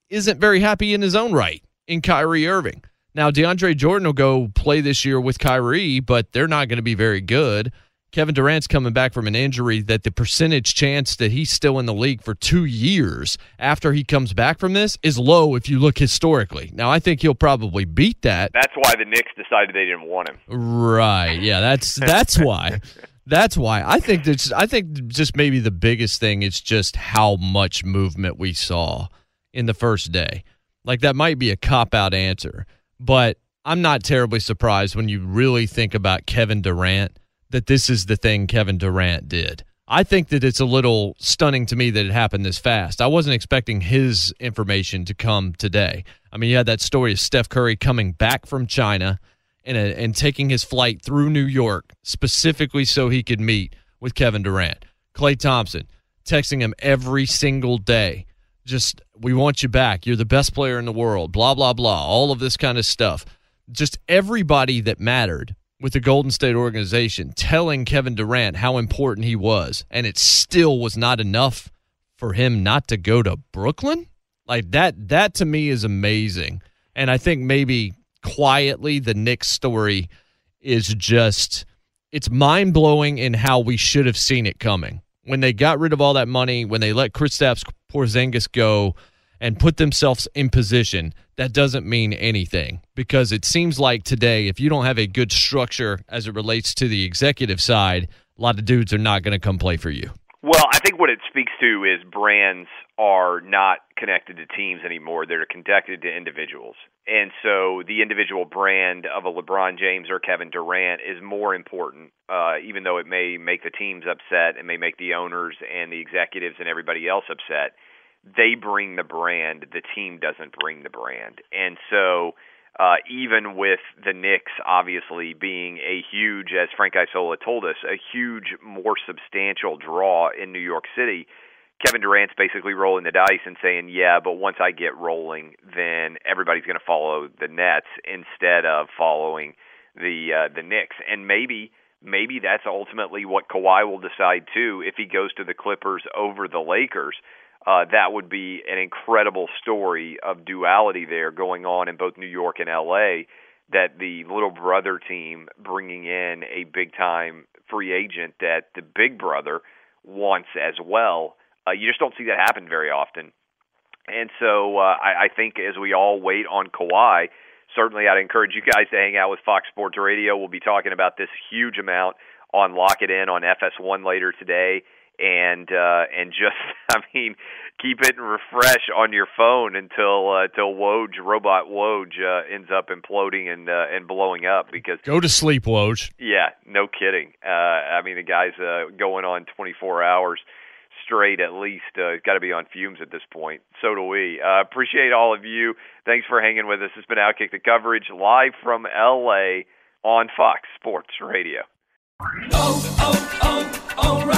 isn't very happy in his own right in Kyrie Irving. Now, DeAndre Jordan will go play this year with Kyrie, but they're not going to be very good. Kevin Durant's coming back from an injury that the percentage chance that he's still in the league for two years after he comes back from this is low if you look historically. Now, I think he'll probably beat that. That's why the Knicks decided they didn't want him. Right. Yeah, that's that's why. That's why I think that's I think just maybe the biggest thing is just how much movement we saw in the first day. Like that might be a cop out answer, but I'm not terribly surprised when you really think about Kevin Durant that this is the thing Kevin Durant did. I think that it's a little stunning to me that it happened this fast. I wasn't expecting his information to come today. I mean, you had that story of Steph Curry coming back from China and, and taking his flight through New York specifically so he could meet with Kevin Durant. Klay Thompson texting him every single day. Just, we want you back. You're the best player in the world. Blah, blah, blah. All of this kind of stuff. Just everybody that mattered with the Golden State organization telling Kevin Durant how important he was, and it still was not enough for him not to go to Brooklyn? Like that that to me is amazing. And I think maybe quietly the Knicks story is just it's mind-blowing in how we should have seen it coming. When they got rid of all that money, when they let Kristaps Porzingis go, and put themselves in position, that doesn't mean anything because it seems like today, if you don't have a good structure as it relates to the executive side, a lot of dudes are not going to come play for you. Well, I think what it speaks to is brands are not connected to teams anymore. They're connected to individuals. And so the individual brand of a LeBron James or Kevin Durant is more important, uh, even though it may make the teams upset and may make the owners and the executives and everybody else upset they bring the brand, the team doesn't bring the brand. And so uh, even with the Knicks obviously being a huge, as Frank Isola told us, a huge, more substantial draw in New York City, Kevin Durant's basically rolling the dice and saying, "Yeah, but once I get rolling, then everybody's going to follow the Nets instead of following the uh, the Knicks." And maybe maybe that's ultimately what Kawhi will decide too if he goes to the Clippers over the Lakers uh, that would be an incredible story of duality there going on in both New York and LA. That the little brother team bringing in a big time free agent that the big brother wants as well. Uh, you just don't see that happen very often. And so uh, I, I think as we all wait on Kawhi, certainly I'd encourage you guys to hang out with Fox Sports Radio. We'll be talking about this huge amount on Lock It In on FS1 later today and uh, and just I mean keep it and refresh on your phone until uh, until Woj robot Woj uh, ends up imploding and uh, and blowing up because go to sleep Woj. Yeah, no kidding. Uh, I mean the guy's uh, going on 24 hours straight at least. Uh, he's got to be on fumes at this point. So do we. Uh, appreciate all of you. Thanks for hanging with us. It's been Outkick the coverage live from L.A. on Fox Sports Radio. Oh, oh, oh, O'Reilly.